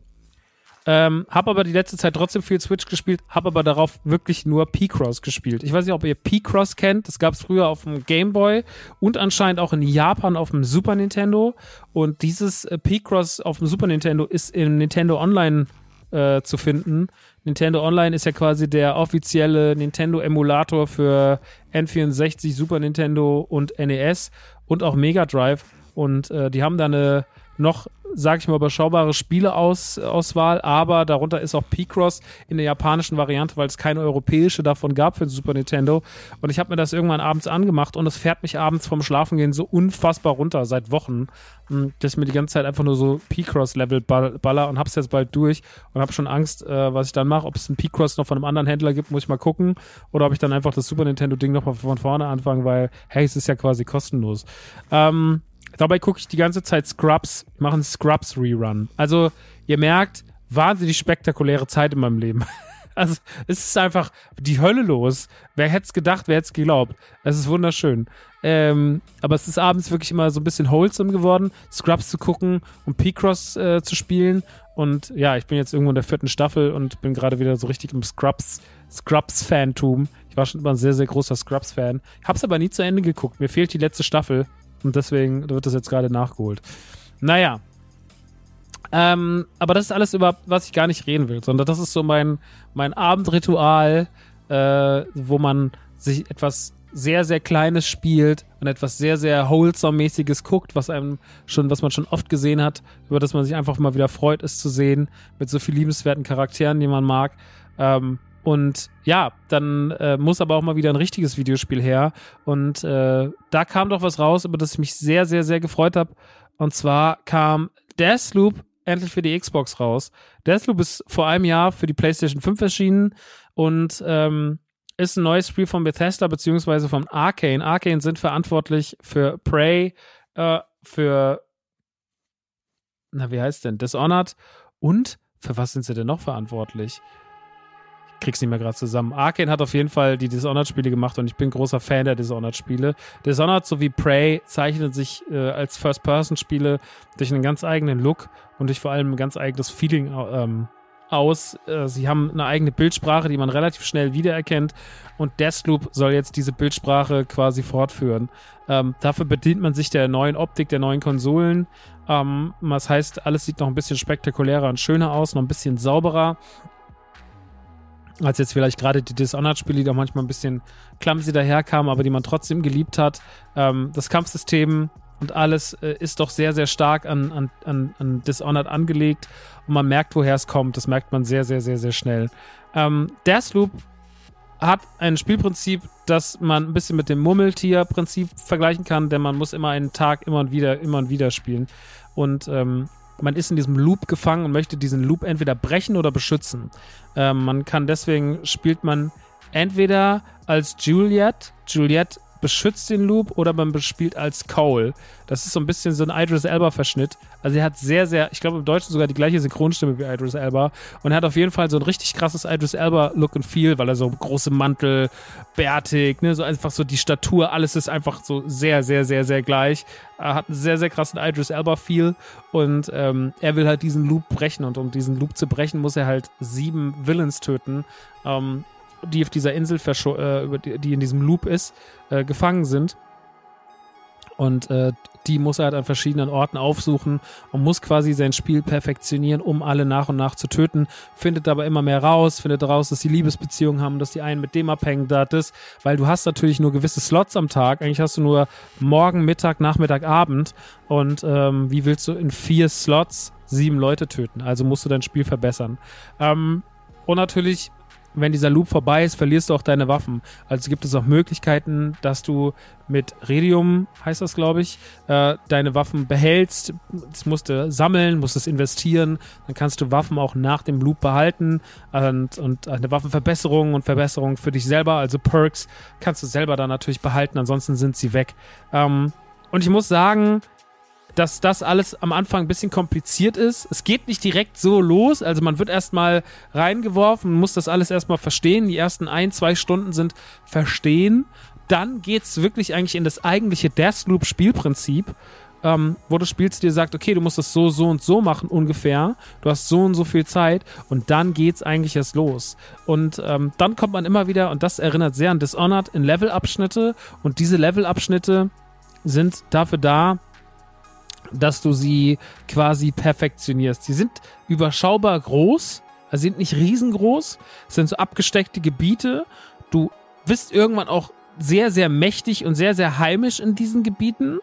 Ähm, hab aber die letzte Zeit trotzdem viel Switch gespielt, hab aber darauf wirklich nur P-Cross gespielt. Ich weiß nicht, ob ihr P-Cross kennt. Das gab es früher auf dem Game Boy und anscheinend auch in Japan auf dem Super Nintendo. Und dieses äh, P-Cross auf dem Super Nintendo ist in Nintendo Online äh, zu finden. Nintendo Online ist ja quasi der offizielle Nintendo-Emulator für N64, Super Nintendo und NES und auch Mega Drive. Und äh, die haben da eine noch sag ich mal, überschaubare Spieleauswahl, aber darunter ist auch P-Cross in der japanischen Variante, weil es keine europäische davon gab für den Super Nintendo. Und ich habe mir das irgendwann abends angemacht und es fährt mich abends vom Schlafengehen so unfassbar runter seit Wochen, hm, dass ich mir die ganze Zeit einfach nur so P-Cross-Level baller und hab's jetzt bald durch und habe schon Angst, äh, was ich dann mache. Ob es ein P-Cross noch von einem anderen Händler gibt, muss ich mal gucken. Oder ob ich dann einfach das Super Nintendo-Ding nochmal von vorne anfange, weil, hey, es ist ja quasi kostenlos. Ähm, Dabei gucke ich die ganze Zeit Scrubs, machen Scrubs Rerun. Also, ihr merkt, wahnsinnig spektakuläre Zeit in meinem Leben. *laughs* Also, es ist einfach die Hölle los. Wer hätte es gedacht, wer hätte es geglaubt? Es ist wunderschön. Ähm, aber es ist abends wirklich immer so ein bisschen wholesome geworden, Scrubs zu gucken und P-Cross äh, zu spielen. Und ja, ich bin jetzt irgendwo in der vierten Staffel und bin gerade wieder so richtig im Scrubs, Scrubs-Fantum. Ich war schon immer ein sehr, sehr großer Scrubs-Fan. Hab's aber nie zu Ende geguckt. Mir fehlt die letzte Staffel. Und deswegen wird das jetzt gerade nachgeholt. Naja. Ähm, aber das ist alles über, was ich gar nicht reden will, sondern das ist so mein, mein Abendritual, äh, wo man sich etwas sehr, sehr Kleines spielt und etwas sehr, sehr Wholesome-mäßiges guckt, was einem schon, was man schon oft gesehen hat, über das man sich einfach mal wieder freut, es zu sehen, mit so viel liebenswerten Charakteren, die man mag. Ähm, und ja, dann äh, muss aber auch mal wieder ein richtiges Videospiel her. Und äh, da kam doch was raus, über das ich mich sehr, sehr, sehr gefreut habe. Und zwar kam Deathloop endlich für die Xbox raus. Deathloop ist vor einem Jahr für die PlayStation 5 erschienen und ähm, ist ein neues Spiel von Bethesda beziehungsweise von Arcane. Arcane sind verantwortlich für Prey, äh, für na wie heißt denn Dishonored und für was sind sie denn noch verantwortlich? Krieg's nicht mehr gerade zusammen. Arkane hat auf jeden Fall die Dishonored-Spiele gemacht und ich bin großer Fan der Dishonored-Spiele. Dishonored sowie Prey zeichnen sich äh, als First-Person-Spiele durch einen ganz eigenen Look und durch vor allem ein ganz eigenes Feeling ähm, aus. Äh, sie haben eine eigene Bildsprache, die man relativ schnell wiedererkennt und Deathloop soll jetzt diese Bildsprache quasi fortführen. Ähm, dafür bedient man sich der neuen Optik, der neuen Konsolen. Ähm, das heißt, alles sieht noch ein bisschen spektakulärer und schöner aus, noch ein bisschen sauberer als jetzt vielleicht gerade die Dishonored-Spiele, die da manchmal ein bisschen clumsy daherkamen, aber die man trotzdem geliebt hat. Ähm, das Kampfsystem und alles äh, ist doch sehr, sehr stark an, an, an, an Dishonored angelegt und man merkt, woher es kommt. Das merkt man sehr, sehr, sehr, sehr schnell. Ähm, Deathloop hat ein Spielprinzip, das man ein bisschen mit dem Mummeltier-Prinzip vergleichen kann, denn man muss immer einen Tag immer und wieder, immer und wieder spielen. Und ähm, man ist in diesem Loop gefangen und möchte diesen Loop entweder brechen oder beschützen. Ähm, man kann deswegen spielt man entweder als Juliet. Juliet beschützt den Loop oder man bespielt als Cole. Das ist so ein bisschen so ein Idris Elba-Verschnitt. Also er hat sehr, sehr, ich glaube im Deutschen sogar die gleiche Synchronstimme wie Idris Elba und er hat auf jeden Fall so ein richtig krasses Idris Elba-Look und Feel, weil er so große Mantel, bärtig, ne, so einfach so die Statur, alles ist einfach so sehr, sehr, sehr, sehr gleich. Er hat einen sehr, sehr krassen Idris Elba-Feel und ähm, er will halt diesen Loop brechen und um diesen Loop zu brechen, muss er halt sieben Villains töten. Ähm, die auf dieser Insel, äh, die in diesem Loop ist, äh, gefangen sind. Und äh, die muss er halt an verschiedenen Orten aufsuchen und muss quasi sein Spiel perfektionieren, um alle nach und nach zu töten. Findet aber immer mehr raus, findet raus, dass die Liebesbeziehungen haben, dass die einen mit dem abhängen, da das, weil du hast natürlich nur gewisse Slots am Tag. Eigentlich hast du nur morgen, Mittag, Nachmittag, Abend. Und ähm, wie willst du in vier Slots sieben Leute töten? Also musst du dein Spiel verbessern. Ähm, und natürlich wenn dieser Loop vorbei ist, verlierst du auch deine Waffen. Also gibt es auch Möglichkeiten, dass du mit Radium, heißt das glaube ich, äh, deine Waffen behältst. Das musst du sammeln, musst es investieren. Dann kannst du Waffen auch nach dem Loop behalten und, und eine Waffenverbesserung und Verbesserung für dich selber, also Perks, kannst du selber dann natürlich behalten. Ansonsten sind sie weg. Ähm, und ich muss sagen, dass das alles am Anfang ein bisschen kompliziert ist. Es geht nicht direkt so los. Also man wird erstmal reingeworfen, muss das alles erstmal verstehen. Die ersten ein, zwei Stunden sind verstehen. Dann geht's wirklich eigentlich in das eigentliche Deathloop-Spielprinzip ähm, wo das Spiel dir sagt, okay, du musst das so, so und so machen ungefähr. Du hast so und so viel Zeit und dann geht's eigentlich erst los. Und ähm, dann kommt man immer wieder, und das erinnert sehr an Dishonored, in Levelabschnitte und diese Levelabschnitte sind dafür da, dass du sie quasi perfektionierst. Sie sind überschaubar groß, also sind nicht riesengroß, es sind so abgesteckte Gebiete. Du bist irgendwann auch sehr, sehr mächtig und sehr, sehr heimisch in diesen Gebieten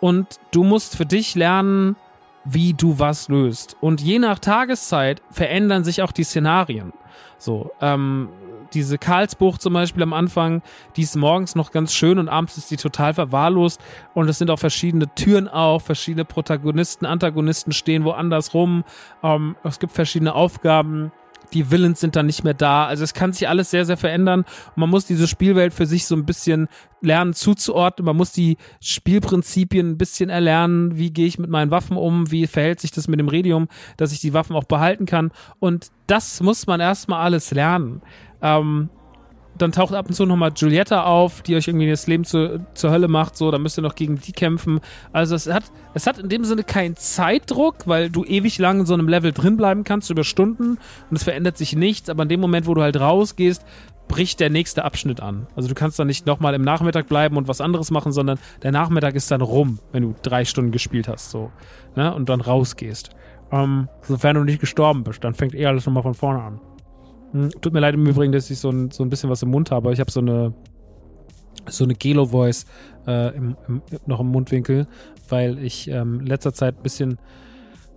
und du musst für dich lernen, wie du was löst. Und je nach Tageszeit verändern sich auch die Szenarien. So, ähm, diese Karlsbucht zum Beispiel am Anfang, die ist morgens noch ganz schön und abends ist die total verwahrlost. Und es sind auch verschiedene Türen auf, verschiedene Protagonisten, Antagonisten stehen woanders rum. Ähm, es gibt verschiedene Aufgaben die Villains sind dann nicht mehr da. Also es kann sich alles sehr, sehr verändern. Und man muss diese Spielwelt für sich so ein bisschen lernen zuzuordnen. Man muss die Spielprinzipien ein bisschen erlernen. Wie gehe ich mit meinen Waffen um? Wie verhält sich das mit dem Radium, dass ich die Waffen auch behalten kann? Und das muss man erstmal alles lernen. Ähm, dann taucht ab und zu nochmal Giulietta auf, die euch irgendwie das Leben zu, zur Hölle macht, so, dann müsst ihr noch gegen die kämpfen. Also es hat, es hat in dem Sinne keinen Zeitdruck, weil du ewig lang in so einem Level drin bleiben kannst über Stunden und es verändert sich nichts, aber in dem Moment, wo du halt rausgehst, bricht der nächste Abschnitt an. Also du kannst dann nicht nochmal im Nachmittag bleiben und was anderes machen, sondern der Nachmittag ist dann rum, wenn du drei Stunden gespielt hast, so, ne, und dann rausgehst. Ähm, sofern du nicht gestorben bist, dann fängt eh alles nochmal von vorne an. Tut mir leid im Übrigen, dass ich so ein, so ein bisschen was im Mund habe. Ich habe so eine so eine Gelo-Voice äh, im, im, noch im Mundwinkel, weil ich ähm, letzter Zeit ein bisschen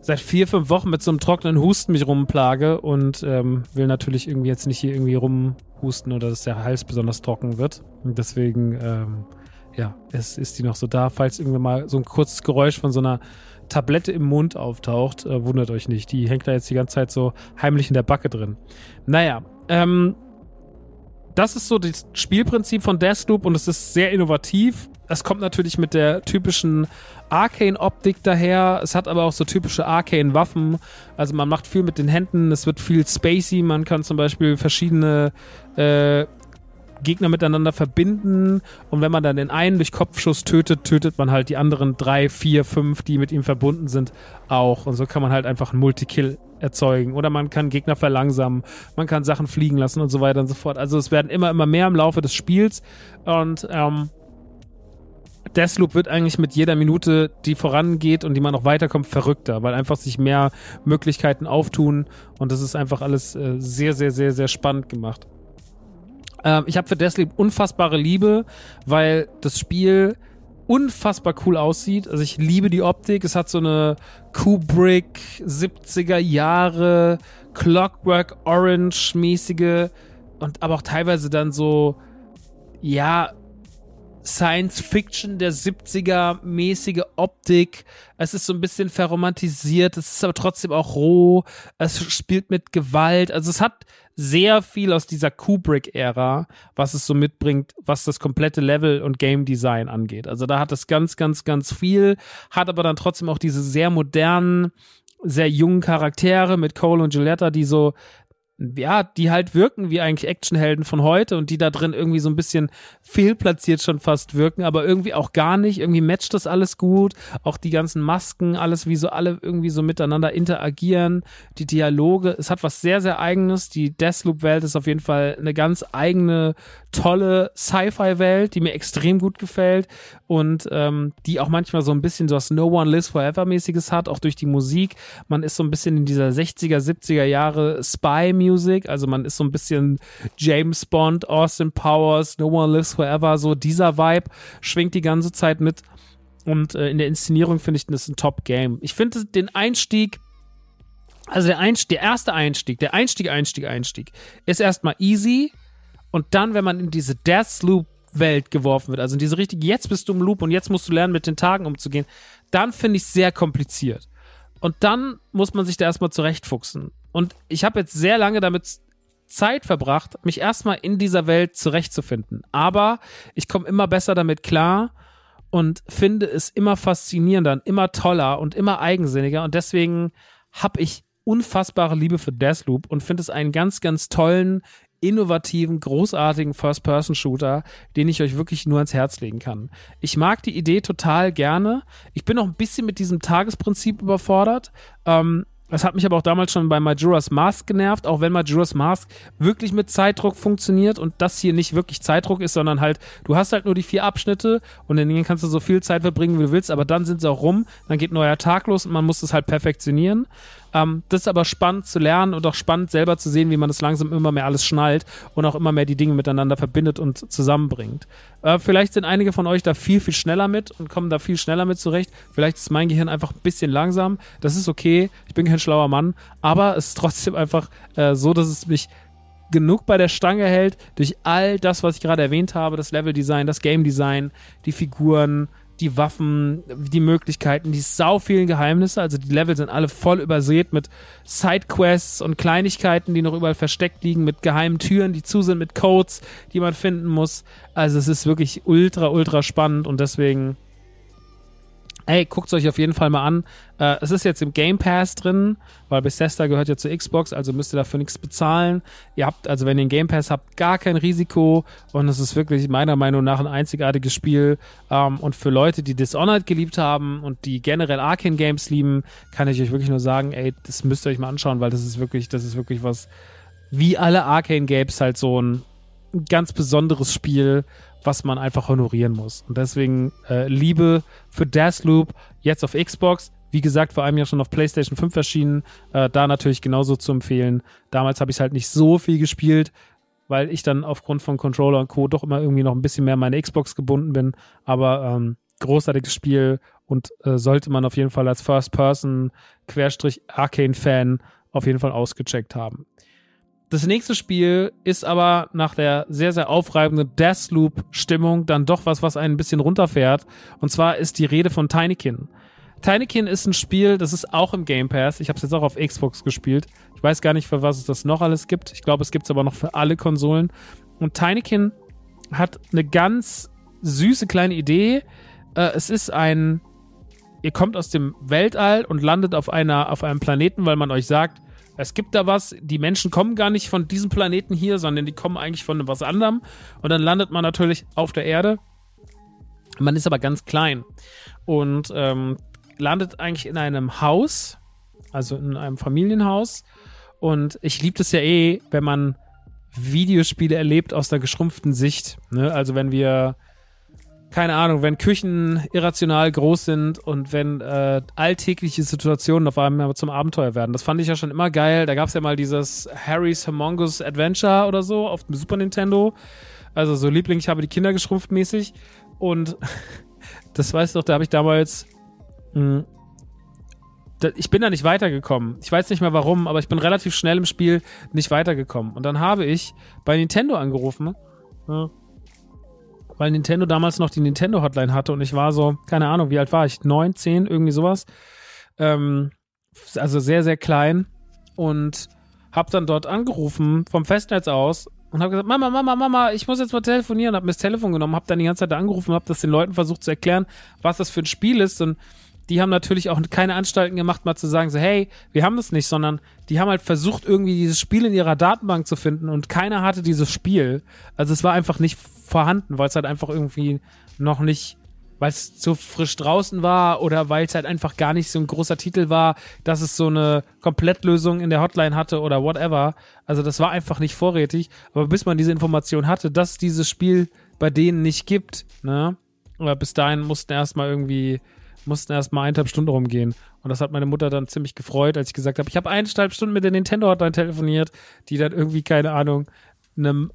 seit vier, fünf Wochen mit so einem trockenen Husten mich rumplage und ähm, will natürlich irgendwie jetzt nicht hier irgendwie rumhusten oder dass der Hals besonders trocken wird. Und deswegen, ähm, ja, ist, ist die noch so da. Falls irgendwie mal so ein kurzes Geräusch von so einer Tablette im Mund auftaucht, äh, wundert euch nicht. Die hängt da jetzt die ganze Zeit so heimlich in der Backe drin. Naja, ähm, das ist so das Spielprinzip von Deathloop und es ist sehr innovativ. Es kommt natürlich mit der typischen Arcane-Optik daher. Es hat aber auch so typische Arcane-Waffen. Also man macht viel mit den Händen. Es wird viel spacey. Man kann zum Beispiel verschiedene äh, Gegner miteinander verbinden und wenn man dann den einen durch Kopfschuss tötet, tötet man halt die anderen drei, vier, fünf, die mit ihm verbunden sind, auch. Und so kann man halt einfach einen Multikill erzeugen. Oder man kann Gegner verlangsamen, man kann Sachen fliegen lassen und so weiter und so fort. Also es werden immer, immer mehr im Laufe des Spiels und ähm, Deathloop wird eigentlich mit jeder Minute, die vorangeht und die man noch weiterkommt, verrückter, weil einfach sich mehr Möglichkeiten auftun und das ist einfach alles äh, sehr, sehr, sehr, sehr spannend gemacht. Ähm, ich habe für Deathloop unfassbare Liebe, weil das Spiel unfassbar cool aussieht. Also ich liebe die Optik. Es hat so eine Kubrick 70er Jahre Clockwork Orange mäßige und aber auch teilweise dann so ja Science Fiction der 70er mäßige Optik. Es ist so ein bisschen verromantisiert, es ist aber trotzdem auch roh. Es spielt mit Gewalt. Also es hat sehr viel aus dieser Kubrick-Ära, was es so mitbringt, was das komplette Level und Game Design angeht. Also da hat es ganz, ganz, ganz viel, hat aber dann trotzdem auch diese sehr modernen, sehr jungen Charaktere mit Cole und Giulietta, die so ja, die halt wirken wie eigentlich Actionhelden von heute und die da drin irgendwie so ein bisschen fehlplatziert schon fast wirken, aber irgendwie auch gar nicht. Irgendwie matcht das alles gut. Auch die ganzen Masken, alles wie so alle irgendwie so miteinander interagieren. Die Dialoge, es hat was sehr, sehr eigenes. Die Deathloop-Welt ist auf jeden Fall eine ganz eigene, tolle Sci-Fi-Welt, die mir extrem gut gefällt und ähm, die auch manchmal so ein bisschen so was No One Lives Forever-mäßiges hat, auch durch die Musik. Man ist so ein bisschen in dieser 60er, 70er Jahre Spy-Music Music. Also man ist so ein bisschen James Bond, Austin Powers, No One Lives Forever. So dieser Vibe schwingt die ganze Zeit mit. Und äh, in der Inszenierung finde ich das ein Top-Game. Ich finde den Einstieg, also der, Einstieg, der erste Einstieg, der Einstieg, Einstieg, Einstieg, ist erstmal easy. Und dann, wenn man in diese Deathloop Welt geworfen wird, also in diese richtige, jetzt bist du im Loop und jetzt musst du lernen, mit den Tagen umzugehen, dann finde ich es sehr kompliziert. Und dann muss man sich da erstmal zurechtfuchsen. Und ich habe jetzt sehr lange damit Zeit verbracht, mich erstmal in dieser Welt zurechtzufinden. Aber ich komme immer besser damit klar und finde es immer faszinierender und immer toller und immer eigensinniger und deswegen habe ich unfassbare Liebe für Deathloop und finde es einen ganz, ganz tollen, innovativen, großartigen First-Person-Shooter, den ich euch wirklich nur ans Herz legen kann. Ich mag die Idee total gerne. Ich bin noch ein bisschen mit diesem Tagesprinzip überfordert. Ähm, das hat mich aber auch damals schon bei Majora's Mask genervt, auch wenn Majora's Mask wirklich mit Zeitdruck funktioniert und das hier nicht wirklich Zeitdruck ist, sondern halt, du hast halt nur die vier Abschnitte und in denen kannst du so viel Zeit verbringen, wie du willst, aber dann sind sie auch rum, dann geht neuer Tag los und man muss es halt perfektionieren. Ähm, das ist aber spannend zu lernen und auch spannend selber zu sehen, wie man das langsam immer mehr alles schnallt und auch immer mehr die Dinge miteinander verbindet und zusammenbringt. Äh, vielleicht sind einige von euch da viel, viel schneller mit und kommen da viel schneller mit zurecht. Vielleicht ist mein Gehirn einfach ein bisschen langsam. Das ist okay. Ich bin kein schlauer Mann, aber es ist trotzdem einfach äh, so, dass es mich genug bei der Stange hält durch all das, was ich gerade erwähnt habe, das Leveldesign, das Game Design, die Figuren, die Waffen, die Möglichkeiten, die sau vielen Geheimnisse. Also die Level sind alle voll übersät mit Sidequests und Kleinigkeiten, die noch überall versteckt liegen, mit geheimen Türen, die zu sind, mit Codes, die man finden muss. Also es ist wirklich ultra, ultra spannend und deswegen Ey, guckt es euch auf jeden Fall mal an. Äh, es ist jetzt im Game Pass drin, weil Bethesda gehört ja zur Xbox, also müsst ihr dafür nichts bezahlen. Ihr habt, also wenn ihr einen Game Pass habt, gar kein Risiko und es ist wirklich meiner Meinung nach ein einzigartiges Spiel. Ähm, und für Leute, die Dishonored geliebt haben und die generell Arcane Games lieben, kann ich euch wirklich nur sagen, ey, das müsst ihr euch mal anschauen, weil das ist wirklich, das ist wirklich was, wie alle Arcane Games halt so ein ganz besonderes Spiel was man einfach honorieren muss. Und deswegen äh, Liebe für Deathloop jetzt auf Xbox. Wie gesagt, vor allem ja schon auf PlayStation 5 erschienen. Äh, da natürlich genauso zu empfehlen. Damals habe ich halt nicht so viel gespielt, weil ich dann aufgrund von Controller und Co. doch immer irgendwie noch ein bisschen mehr an meine Xbox gebunden bin. Aber ähm, großartiges Spiel und äh, sollte man auf jeden Fall als First-Person-Arcane-Fan auf jeden Fall ausgecheckt haben. Das nächste Spiel ist aber nach der sehr, sehr aufreibenden Deathloop-Stimmung dann doch was, was einen ein bisschen runterfährt. Und zwar ist die Rede von Tinykin. Tinykin ist ein Spiel, das ist auch im Game Pass. Ich habe es jetzt auch auf Xbox gespielt. Ich weiß gar nicht, für was es das noch alles gibt. Ich glaube, es gibt es aber noch für alle Konsolen. Und Tinykin hat eine ganz süße kleine Idee. Äh, es ist ein, ihr kommt aus dem Weltall und landet auf einer, auf einem Planeten, weil man euch sagt, es gibt da was, die Menschen kommen gar nicht von diesem Planeten hier, sondern die kommen eigentlich von was anderem. Und dann landet man natürlich auf der Erde. Man ist aber ganz klein und ähm, landet eigentlich in einem Haus, also in einem Familienhaus. Und ich liebe das ja eh, wenn man Videospiele erlebt aus der geschrumpften Sicht. Ne? Also wenn wir keine Ahnung, wenn Küchen irrational groß sind und wenn äh, alltägliche Situationen auf einmal zum Abenteuer werden. Das fand ich ja schon immer geil. Da gab es ja mal dieses Harry's Humongous Adventure oder so auf dem Super Nintendo. Also so Liebling, ich habe die Kinder geschrumpft mäßig. Und *laughs* das weißt du doch, da habe ich damals. Mh, hm, ich bin da nicht weitergekommen. Ich weiß nicht mehr warum, aber ich bin relativ schnell im Spiel nicht weitergekommen. Und dann habe ich bei Nintendo angerufen. Ja, weil Nintendo damals noch die Nintendo Hotline hatte und ich war so, keine Ahnung, wie alt war ich? Neun, zehn, irgendwie sowas. Ähm, also sehr, sehr klein und hab dann dort angerufen vom Festnetz aus und habe gesagt, Mama, Mama, Mama, ich muss jetzt mal telefonieren, hab mir das Telefon genommen, hab dann die ganze Zeit angerufen, hab das den Leuten versucht zu erklären, was das für ein Spiel ist und die haben natürlich auch keine Anstalten gemacht, mal zu sagen, so, hey, wir haben das nicht, sondern die haben halt versucht, irgendwie dieses Spiel in ihrer Datenbank zu finden und keiner hatte dieses Spiel. Also es war einfach nicht vorhanden, weil es halt einfach irgendwie noch nicht, weil es zu frisch draußen war oder weil es halt einfach gar nicht so ein großer Titel war, dass es so eine Komplettlösung in der Hotline hatte oder whatever. Also das war einfach nicht vorrätig. Aber bis man diese Information hatte, dass es dieses Spiel bei denen nicht gibt, ne? Aber bis dahin mussten erstmal irgendwie mussten erst mal eineinhalb Stunden rumgehen. Und das hat meine Mutter dann ziemlich gefreut, als ich gesagt habe, ich habe eineinhalb Stunden mit der Nintendo Hotline telefoniert, die dann irgendwie, keine Ahnung, einem,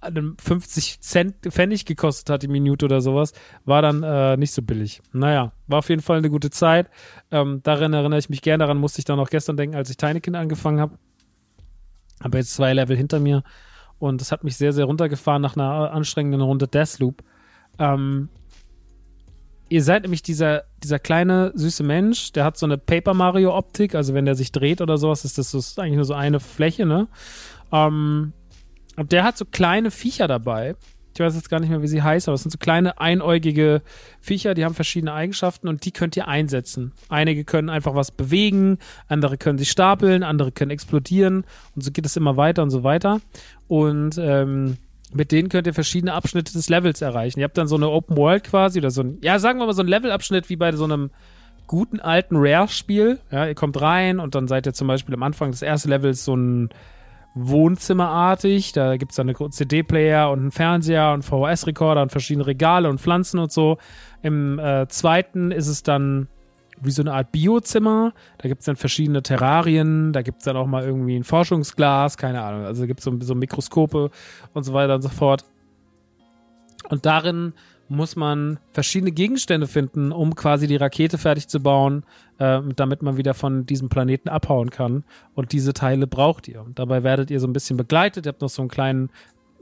einem 50 Cent Pfennig gekostet hat die Minute oder sowas, war dann äh, nicht so billig. Naja, war auf jeden Fall eine gute Zeit. Ähm, daran erinnere ich mich gerne, daran musste ich dann auch gestern denken, als ich Tinykin angefangen habe. Habe jetzt zwei Level hinter mir und das hat mich sehr, sehr runtergefahren nach einer anstrengenden Runde Deathloop. Ähm, ihr seid nämlich dieser, dieser kleine, süße Mensch, der hat so eine Paper Mario-Optik, also wenn der sich dreht oder sowas, ist das, das ist eigentlich nur so eine Fläche, ne? Ähm, und der hat so kleine Viecher dabei Ich weiß jetzt gar nicht mehr, wie sie heißt, aber es sind so kleine einäugige Viecher, die haben verschiedene Eigenschaften und die könnt ihr einsetzen. Einige können einfach was bewegen, andere können sich stapeln, andere können explodieren und so geht es immer weiter und so weiter. Und ähm, mit denen könnt ihr verschiedene Abschnitte des Levels erreichen. Ihr habt dann so eine Open World quasi oder so ein, ja, sagen wir mal so ein Levelabschnitt wie bei so einem guten alten Rare-Spiel. Ja, ihr kommt rein und dann seid ihr zum Beispiel am Anfang des ersten Levels so ein Wohnzimmerartig. Da gibt es dann eine CD-Player und einen Fernseher und VHS-Rekorder und verschiedene Regale und Pflanzen und so. Im äh, zweiten ist es dann wie so eine Art Biozimmer. Da gibt es dann verschiedene Terrarien, da gibt es dann auch mal irgendwie ein Forschungsglas, keine Ahnung. Also gibt es so, so Mikroskope und so weiter und so fort. Und darin muss man verschiedene Gegenstände finden, um quasi die Rakete fertig zu bauen, äh, damit man wieder von diesem Planeten abhauen kann. Und diese Teile braucht ihr. Und dabei werdet ihr so ein bisschen begleitet. Ihr habt noch so einen kleinen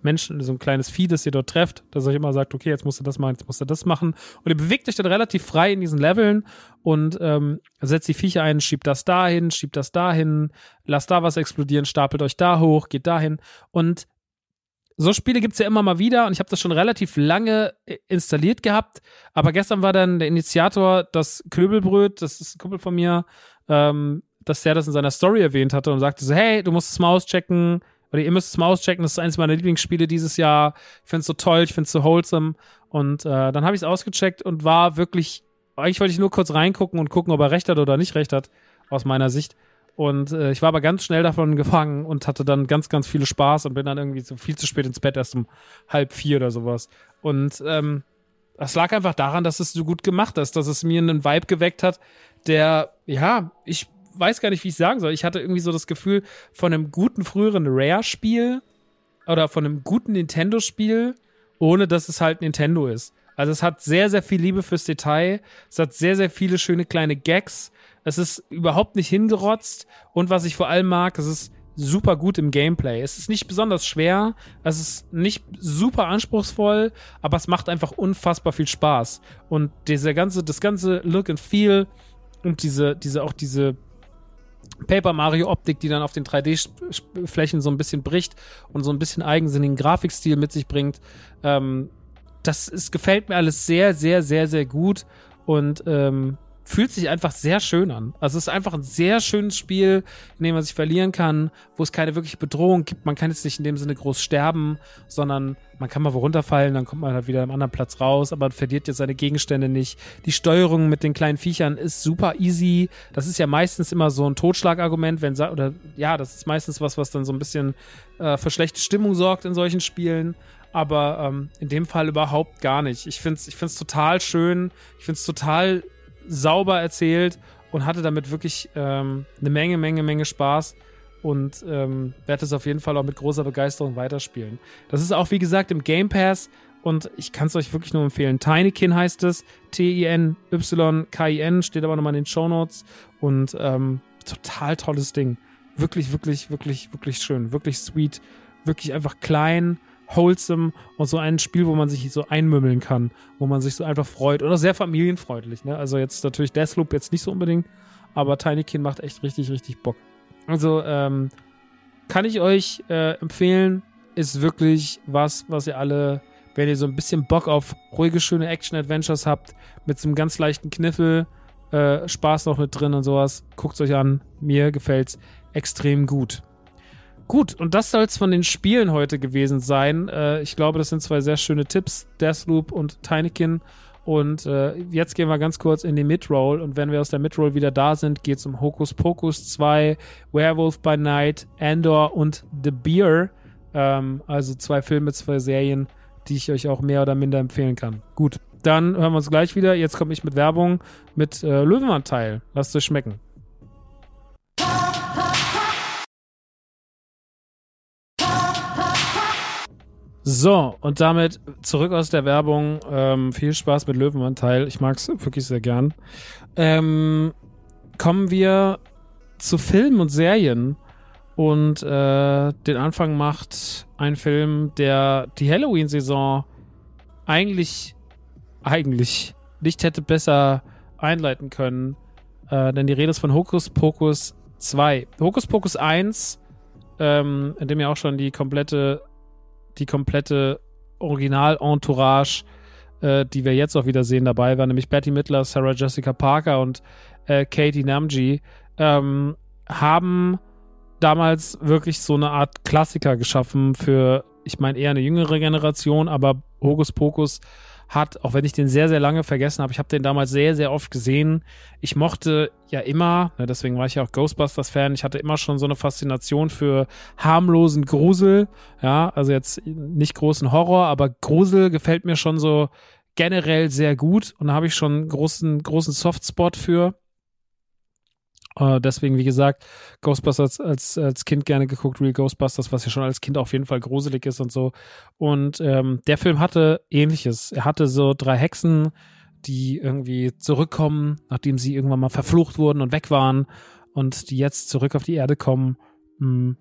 Menschen, so ein kleines Vieh, das ihr dort trefft, das euch immer sagt, okay, jetzt musst du das machen, jetzt musst du das machen. Und ihr bewegt euch dann relativ frei in diesen Leveln und ähm, setzt die Viecher ein, schiebt das dahin, schiebt das dahin, lasst da was explodieren, stapelt euch da hoch, geht dahin. Und so Spiele gibt's ja immer mal wieder und ich habe das schon relativ lange äh, installiert gehabt. Aber gestern war dann der Initiator das Knöbelbröt, das ist ein Kumpel von mir, ähm, dass der das in seiner Story erwähnt hatte und sagte so, hey, du musst es mal auschecken, oder ihr müsst es mal auschecken, das ist eines meiner Lieblingsspiele dieses Jahr. Ich finde es so toll, ich finde es so wholesome. Und äh, dann habe ich es ausgecheckt und war wirklich, eigentlich wollte ich nur kurz reingucken und gucken, ob er recht hat oder nicht recht hat, aus meiner Sicht. Und äh, ich war aber ganz schnell davon gefangen und hatte dann ganz, ganz viele Spaß und bin dann irgendwie so viel zu spät ins Bett, erst um halb vier oder sowas. Und ähm, das lag einfach daran, dass es so gut gemacht ist, dass es mir einen Vibe geweckt hat, der, ja, ich weiß gar nicht, wie ich sagen soll. Ich hatte irgendwie so das Gefühl von einem guten früheren Rare-Spiel oder von einem guten Nintendo-Spiel, ohne dass es halt Nintendo ist. Also es hat sehr, sehr viel Liebe fürs Detail. Es hat sehr, sehr viele schöne kleine Gags. Es ist überhaupt nicht hingerotzt. Und was ich vor allem mag, es ist super gut im Gameplay. Es ist nicht besonders schwer, es ist nicht super anspruchsvoll, aber es macht einfach unfassbar viel Spaß. Und dieser ganze, das ganze Look and Feel und diese, diese, auch diese Paper Mario Optik, die dann auf den 3D-Flächen so ein bisschen bricht und so ein bisschen eigensinnigen Grafikstil mit sich bringt. Ähm, das ist, gefällt mir alles sehr, sehr, sehr, sehr gut und ähm, fühlt sich einfach sehr schön an. Also es ist einfach ein sehr schönes Spiel, in dem man sich verlieren kann, wo es keine wirkliche Bedrohung gibt. Man kann jetzt nicht in dem Sinne groß sterben, sondern man kann mal wo runterfallen, dann kommt man halt wieder am anderen Platz raus, aber verliert jetzt seine Gegenstände nicht. Die Steuerung mit den kleinen Viechern ist super easy. Das ist ja meistens immer so ein Totschlagargument, wenn oder ja, das ist meistens was, was dann so ein bisschen äh, für schlechte Stimmung sorgt in solchen Spielen aber ähm, in dem Fall überhaupt gar nicht. Ich finde es ich find's total schön, ich finde es total sauber erzählt und hatte damit wirklich ähm, eine Menge, Menge, Menge Spaß und ähm, werde es auf jeden Fall auch mit großer Begeisterung weiterspielen. Das ist auch, wie gesagt, im Game Pass und ich kann es euch wirklich nur empfehlen. Tinykin heißt es, T-I-N-Y-K-I-N, steht aber nochmal in den Show Notes und ähm, total tolles Ding. Wirklich, wirklich, wirklich, wirklich schön, wirklich sweet, wirklich einfach klein wholesome und so ein Spiel, wo man sich so einmümmeln kann, wo man sich so einfach freut. Auch sehr familienfreundlich. Ne? Also jetzt natürlich Deathloop jetzt nicht so unbedingt, aber Tinykin macht echt richtig, richtig Bock. Also ähm, kann ich euch äh, empfehlen, ist wirklich was, was ihr alle, wenn ihr so ein bisschen Bock auf ruhige, schöne Action-Adventures habt, mit so einem ganz leichten Kniffel, äh, Spaß noch mit drin und sowas, guckt euch an. Mir gefällt's extrem gut. Gut, und das soll es von den Spielen heute gewesen sein. Äh, ich glaube, das sind zwei sehr schöne Tipps, Deathloop und Tinykin. Und äh, jetzt gehen wir ganz kurz in die Midroll. Und wenn wir aus der Midroll wieder da sind, geht es um Hocus Pocus 2, Werewolf by Night, Andor und The Beer. Ähm, also zwei Filme, zwei Serien, die ich euch auch mehr oder minder empfehlen kann. Gut, dann hören wir uns gleich wieder. Jetzt komme ich mit Werbung mit äh, Löwenanteil. Lasst es euch schmecken. So, und damit zurück aus der Werbung. Ähm, viel Spaß mit Löwenanteil. Ich mag es wirklich sehr gern. Ähm, kommen wir zu Filmen und Serien. Und äh, den Anfang macht ein Film, der die Halloween-Saison eigentlich, eigentlich nicht hätte besser einleiten können. Äh, denn die Rede ist von Hokus Pokus 2. Hokus Pokus 1, ähm, in dem ja auch schon die komplette die komplette Original-Entourage, äh, die wir jetzt auch wieder sehen, dabei war, nämlich Betty Midler, Sarah Jessica Parker und äh, Katie Namji, ähm, haben damals wirklich so eine Art Klassiker geschaffen für, ich meine, eher eine jüngere Generation, aber Hokus Pokus hat, auch wenn ich den sehr, sehr lange vergessen habe, ich habe den damals sehr, sehr oft gesehen. Ich mochte ja immer, ne, deswegen war ich ja auch Ghostbusters-Fan, ich hatte immer schon so eine Faszination für harmlosen Grusel. Ja, also jetzt nicht großen Horror, aber Grusel gefällt mir schon so generell sehr gut und da habe ich schon einen großen, großen Softspot für. Uh, deswegen, wie gesagt, Ghostbusters als, als Kind gerne geguckt, Real Ghostbusters, was ja schon als Kind auf jeden Fall gruselig ist und so. Und ähm, der Film hatte ähnliches. Er hatte so drei Hexen, die irgendwie zurückkommen, nachdem sie irgendwann mal verflucht wurden und weg waren und die jetzt zurück auf die Erde kommen, mh, hm,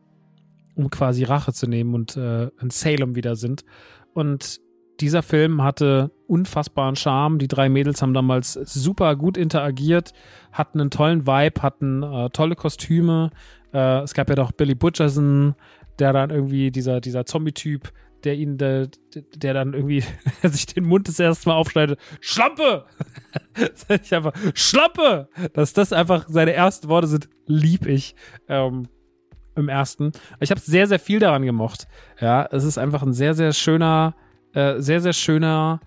um quasi Rache zu nehmen und äh, in Salem wieder sind. Und dieser Film hatte unfassbaren Charme. Die drei Mädels haben damals super gut interagiert, hatten einen tollen Vibe, hatten äh, tolle Kostüme. Äh, es gab ja doch Billy Butcherson, der dann irgendwie, dieser, dieser Zombie-Typ, der ihn, der, der dann irgendwie *laughs* sich den Mund das erste Mal aufschneidet. Schlampe! *laughs* ich einfach, Schlampe! Dass das einfach seine ersten Worte sind, lieb ich. Ähm, im ersten. Ich habe sehr, sehr viel daran gemocht. Ja, es ist einfach ein sehr, sehr schöner, äh, sehr, sehr schöner,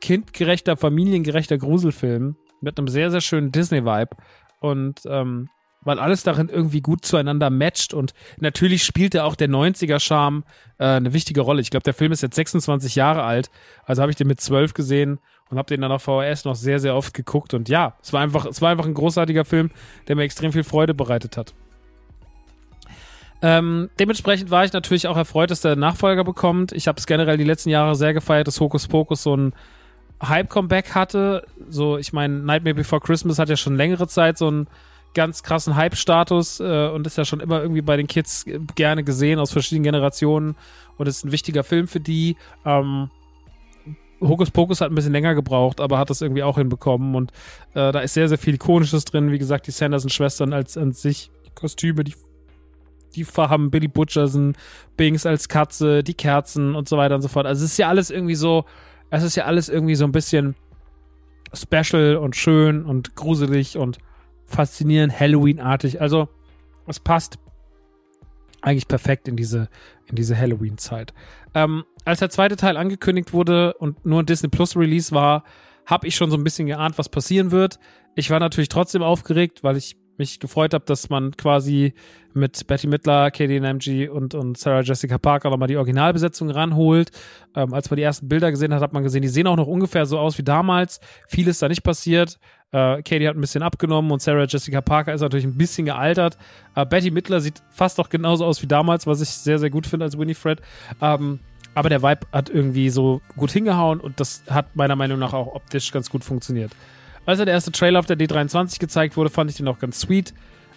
kindgerechter, familiengerechter Gruselfilm mit einem sehr, sehr schönen Disney-Vibe. Und ähm, weil alles darin irgendwie gut zueinander matcht und natürlich spielte auch der 90er-Charme äh, eine wichtige Rolle. Ich glaube, der Film ist jetzt 26 Jahre alt, also habe ich den mit 12 gesehen und habe den dann auf VHS noch sehr, sehr oft geguckt und ja, es war einfach, es war einfach ein großartiger Film, der mir extrem viel Freude bereitet hat. Ähm, dementsprechend war ich natürlich auch erfreut, dass der Nachfolger bekommt. Ich habe es generell die letzten Jahre sehr gefeiert, dass Hokus Pokus so ein Hype-Comeback hatte. So, ich meine, Nightmare Before Christmas hat ja schon längere Zeit so einen ganz krassen Hype-Status äh, und ist ja schon immer irgendwie bei den Kids gerne gesehen aus verschiedenen Generationen und ist ein wichtiger Film für die. Ähm, Hokus Pokus hat ein bisschen länger gebraucht, aber hat das irgendwie auch hinbekommen und äh, da ist sehr, sehr viel Ikonisches drin. Wie gesagt, die Sanderson-Schwestern als an sich, die Kostüme, die die haben Billy Butcherson, Bings als Katze, die Kerzen und so weiter und so fort. Also es ist ja alles irgendwie so, es ist ja alles irgendwie so ein bisschen special und schön und gruselig und faszinierend, Halloween-artig. Also es passt eigentlich perfekt in diese, in diese Halloween-Zeit. Ähm, als der zweite Teil angekündigt wurde und nur ein Disney Plus Release war, habe ich schon so ein bisschen geahnt, was passieren wird. Ich war natürlich trotzdem aufgeregt, weil ich mich gefreut habe, dass man quasi mit Betty Midler, Katie Namji und, und Sarah Jessica Parker nochmal die Originalbesetzung ranholt. Ähm, als man die ersten Bilder gesehen hat, hat man gesehen, die sehen auch noch ungefähr so aus wie damals. Viel ist da nicht passiert. Äh, Katie hat ein bisschen abgenommen und Sarah Jessica Parker ist natürlich ein bisschen gealtert. Äh, Betty Midler sieht fast auch genauso aus wie damals, was ich sehr, sehr gut finde als Winifred. Ähm, aber der Vibe hat irgendwie so gut hingehauen und das hat meiner Meinung nach auch optisch ganz gut funktioniert. Als der erste Trailer auf der D23 gezeigt wurde, fand ich den auch ganz sweet.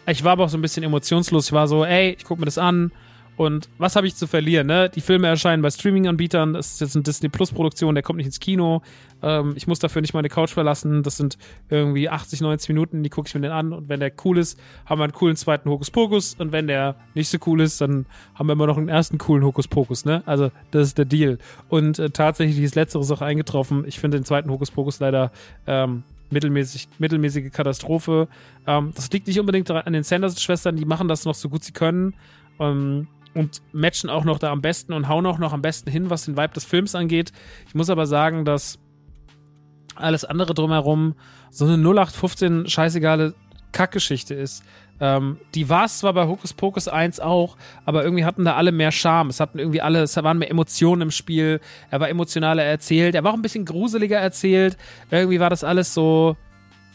Ich war aber auch so ein bisschen emotionslos. Ich war so, ey, ich guck mir das an. Und was habe ich zu verlieren? Ne? Die Filme erscheinen bei Streaming-Anbietern. Das ist jetzt eine Disney Plus-Produktion, der kommt nicht ins Kino. Ähm, ich muss dafür nicht meine Couch verlassen. Das sind irgendwie 80, 90 Minuten, die gucke ich mir den an. Und wenn der cool ist, haben wir einen coolen zweiten Hokuspokus. Und wenn der nicht so cool ist, dann haben wir immer noch einen ersten coolen Hokuspokus. Ne? Also, das ist der Deal. Und äh, tatsächlich ist letzteres auch eingetroffen. Ich finde den zweiten Hokuspokus leider ähm, mittelmäßig, mittelmäßige Katastrophe. Ähm, das liegt nicht unbedingt an den Sanders-Schwestern, die machen das noch so gut sie können. Ähm, und matchen auch noch da am besten und hauen auch noch am besten hin, was den Vibe des Films angeht. Ich muss aber sagen, dass alles andere drumherum so eine 0815 scheißegale Kackgeschichte ist. Ähm, die war es zwar bei Hocus Pocus 1 auch, aber irgendwie hatten da alle mehr Charme. Es hatten irgendwie alle, es waren mehr Emotionen im Spiel. Er war emotionaler erzählt. Er war auch ein bisschen gruseliger erzählt. Irgendwie war das alles so,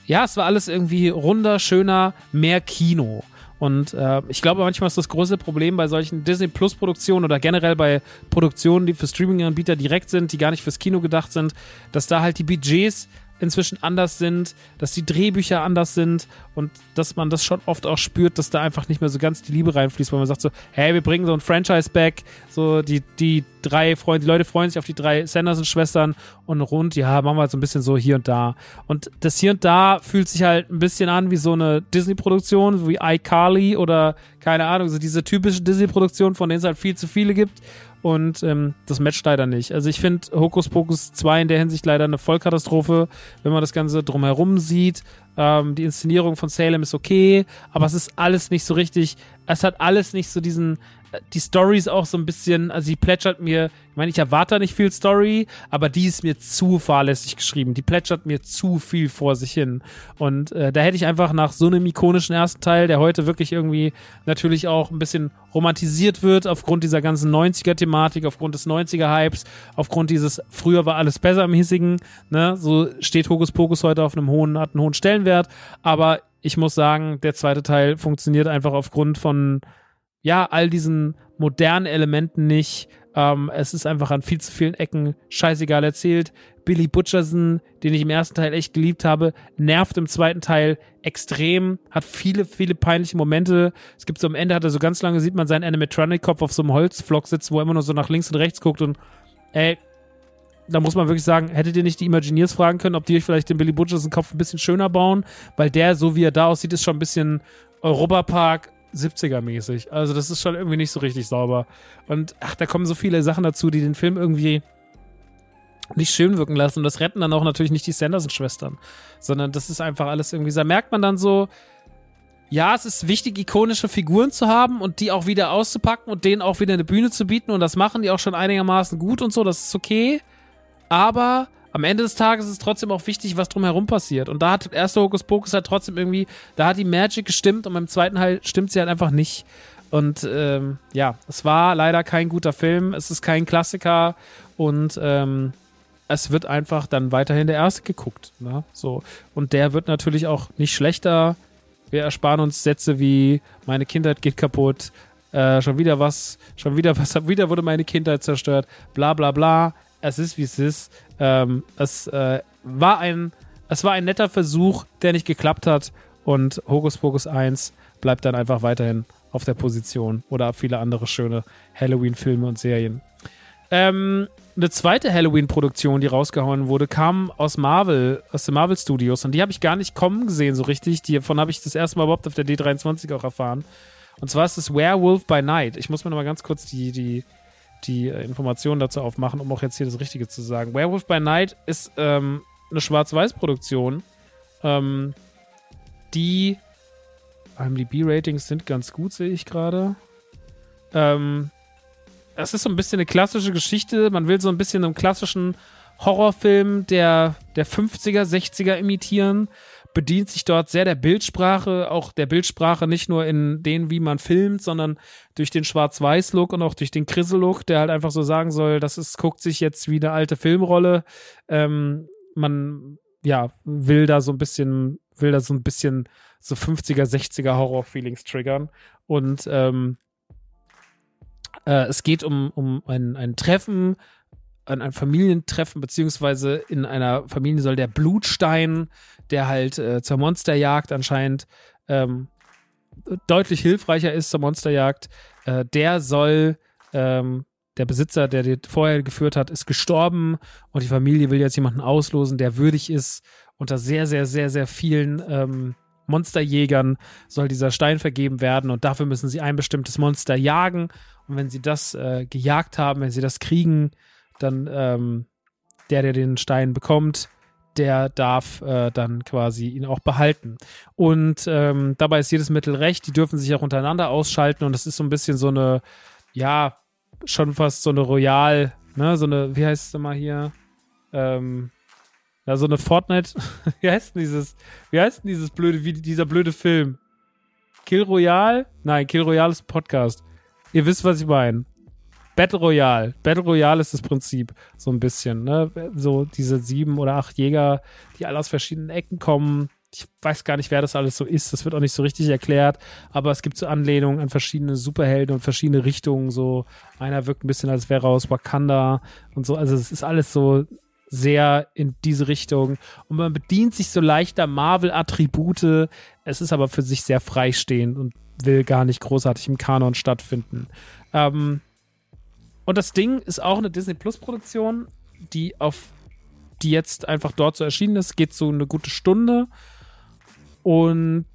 ja, es war alles irgendwie runder, schöner, mehr Kino. Und äh, ich glaube, manchmal ist das große Problem bei solchen Disney Plus Produktionen oder generell bei Produktionen, die für Streaming-Anbieter direkt sind, die gar nicht fürs Kino gedacht sind, dass da halt die Budgets inzwischen anders sind, dass die Drehbücher anders sind und dass man das schon oft auch spürt, dass da einfach nicht mehr so ganz die Liebe reinfließt, weil man sagt so, hey, wir bringen so ein Franchise back, so die, die drei Freunde, die Leute freuen sich auf die drei Sanderson-Schwestern und rund, ja, machen wir halt so ein bisschen so hier und da. Und das hier und da fühlt sich halt ein bisschen an wie so eine Disney-Produktion, wie iCarly oder keine Ahnung, so diese typische Disney-Produktion, von denen es halt viel zu viele gibt und ähm, das matcht leider nicht. Also ich finde Hokus Pokus 2 in der Hinsicht leider eine Vollkatastrophe, wenn man das Ganze drumherum sieht. Ähm, die Inszenierung von Salem ist okay, aber es ist alles nicht so richtig, es hat alles nicht so diesen, die Story ist auch so ein bisschen, also die plätschert mir, ich meine, ich erwarte nicht viel Story, aber die ist mir zu fahrlässig geschrieben. Die plätschert mir zu viel vor sich hin. Und äh, da hätte ich einfach nach so einem ikonischen ersten Teil, der heute wirklich irgendwie natürlich auch ein bisschen romantisiert wird, aufgrund dieser ganzen 90er-Thematik, aufgrund des 90er-Hypes, aufgrund dieses früher war alles besser im hiesigen, ne, so steht Hokus Pokus heute auf einem hohen, hat einen hohen Stellenwert, aber ich muss sagen, der zweite Teil funktioniert einfach aufgrund von ja, all diesen modernen Elementen nicht. Ähm, es ist einfach an viel zu vielen Ecken scheißegal erzählt. Billy Butcherson, den ich im ersten Teil echt geliebt habe, nervt im zweiten Teil extrem, hat viele, viele peinliche Momente. Es gibt so am Ende, hat er so ganz lange, sieht man seinen Animatronic-Kopf auf so einem Holzflock sitzen, wo er immer nur so nach links und rechts guckt und ey, da muss man wirklich sagen, hättet ihr nicht die Imagineers fragen können, ob die euch vielleicht den Billy Butcherson Kopf ein bisschen schöner bauen, weil der, so wie er da aussieht, ist schon ein bisschen Europapark 70er-mäßig. Also das ist schon irgendwie nicht so richtig sauber. Und ach, da kommen so viele Sachen dazu, die den Film irgendwie nicht schön wirken lassen. Und das retten dann auch natürlich nicht die Sanderson-Schwestern, sondern das ist einfach alles irgendwie, da merkt man dann so, ja, es ist wichtig, ikonische Figuren zu haben und die auch wieder auszupacken und denen auch wieder eine Bühne zu bieten. Und das machen die auch schon einigermaßen gut und so, das ist okay. Aber am Ende des Tages ist es trotzdem auch wichtig, was drumherum passiert. Und da hat erste Hokus Pokus halt trotzdem irgendwie, da hat die Magic gestimmt und beim zweiten Teil stimmt sie halt einfach nicht. Und ähm, ja, es war leider kein guter Film, es ist kein Klassiker und ähm, es wird einfach dann weiterhin der erste geguckt. Ne? So. Und der wird natürlich auch nicht schlechter. Wir ersparen uns Sätze wie meine Kindheit geht kaputt, äh, schon wieder was, schon wieder was, *laughs* wieder wurde meine Kindheit zerstört, bla bla bla es ist, wie es ist. Ähm, es äh, war ein, es war ein netter Versuch, der nicht geklappt hat. Und Hokus Pokus 1 bleibt dann einfach weiterhin auf der Position. Oder viele andere schöne Halloween-Filme und Serien. Ähm, eine zweite Halloween-Produktion, die rausgehauen wurde, kam aus Marvel, aus den Marvel Studios. Und die habe ich gar nicht kommen gesehen, so richtig. Davon habe ich das erste Mal überhaupt auf der D23 auch erfahren. Und zwar ist es Werewolf by Night. Ich muss mir noch mal ganz kurz die, die die äh, Informationen dazu aufmachen, um auch jetzt hier das Richtige zu sagen. Werewolf by Night ist ähm, eine Schwarz-Weiß-Produktion, ähm, die IMDb-Ratings sind ganz gut, sehe ich gerade. Ähm, es ist so ein bisschen eine klassische Geschichte. Man will so ein bisschen einen klassischen Horrorfilm der, der 50er, 60er imitieren bedient sich dort sehr der Bildsprache, auch der Bildsprache nicht nur in den, wie man filmt, sondern durch den Schwarz-Weiß-Look und auch durch den Krissel-Look, der halt einfach so sagen soll, das ist, guckt sich jetzt wie eine alte Filmrolle. Ähm, man, ja, will da so ein bisschen, will da so ein bisschen so 50er, 60er Horror-Feelings triggern. Und ähm, äh, es geht um, um ein, ein Treffen, an ein Familientreffen, beziehungsweise in einer Familie soll der Blutstein der halt äh, zur Monsterjagd anscheinend ähm, deutlich hilfreicher ist zur Monsterjagd. Äh, der soll, ähm, der Besitzer, der den vorher geführt hat, ist gestorben und die Familie will jetzt jemanden auslosen, der würdig ist. Unter sehr, sehr, sehr, sehr vielen ähm, Monsterjägern soll dieser Stein vergeben werden und dafür müssen sie ein bestimmtes Monster jagen. Und wenn sie das äh, gejagt haben, wenn sie das kriegen, dann ähm, der, der den Stein bekommt, der darf äh, dann quasi ihn auch behalten. Und ähm, dabei ist jedes Mittel recht, die dürfen sich auch untereinander ausschalten und das ist so ein bisschen so eine, ja, schon fast so eine Royal, ne, so eine, wie heißt es mal hier? Ähm, ja, so eine Fortnite, *laughs* wie heißt denn dieses, wie heißt denn dieses blöde, wie dieser blöde Film? Kill Royale? Nein, Kill Royale ist ein Podcast. Ihr wisst, was ich meine. Battle Royale. Battle Royale ist das Prinzip so ein bisschen, ne? So diese sieben oder acht Jäger, die alle aus verschiedenen Ecken kommen. Ich weiß gar nicht, wer das alles so ist. Das wird auch nicht so richtig erklärt. Aber es gibt so Anlehnungen an verschiedene Superhelden und verschiedene Richtungen. So einer wirkt ein bisschen, als wäre aus Wakanda und so. Also es ist alles so sehr in diese Richtung. Und man bedient sich so leichter Marvel-Attribute. Es ist aber für sich sehr freistehend und will gar nicht großartig im Kanon stattfinden. Ähm, und das Ding ist auch eine Disney Plus Produktion, die auf die jetzt einfach dort so erschienen ist, geht so eine gute Stunde. Und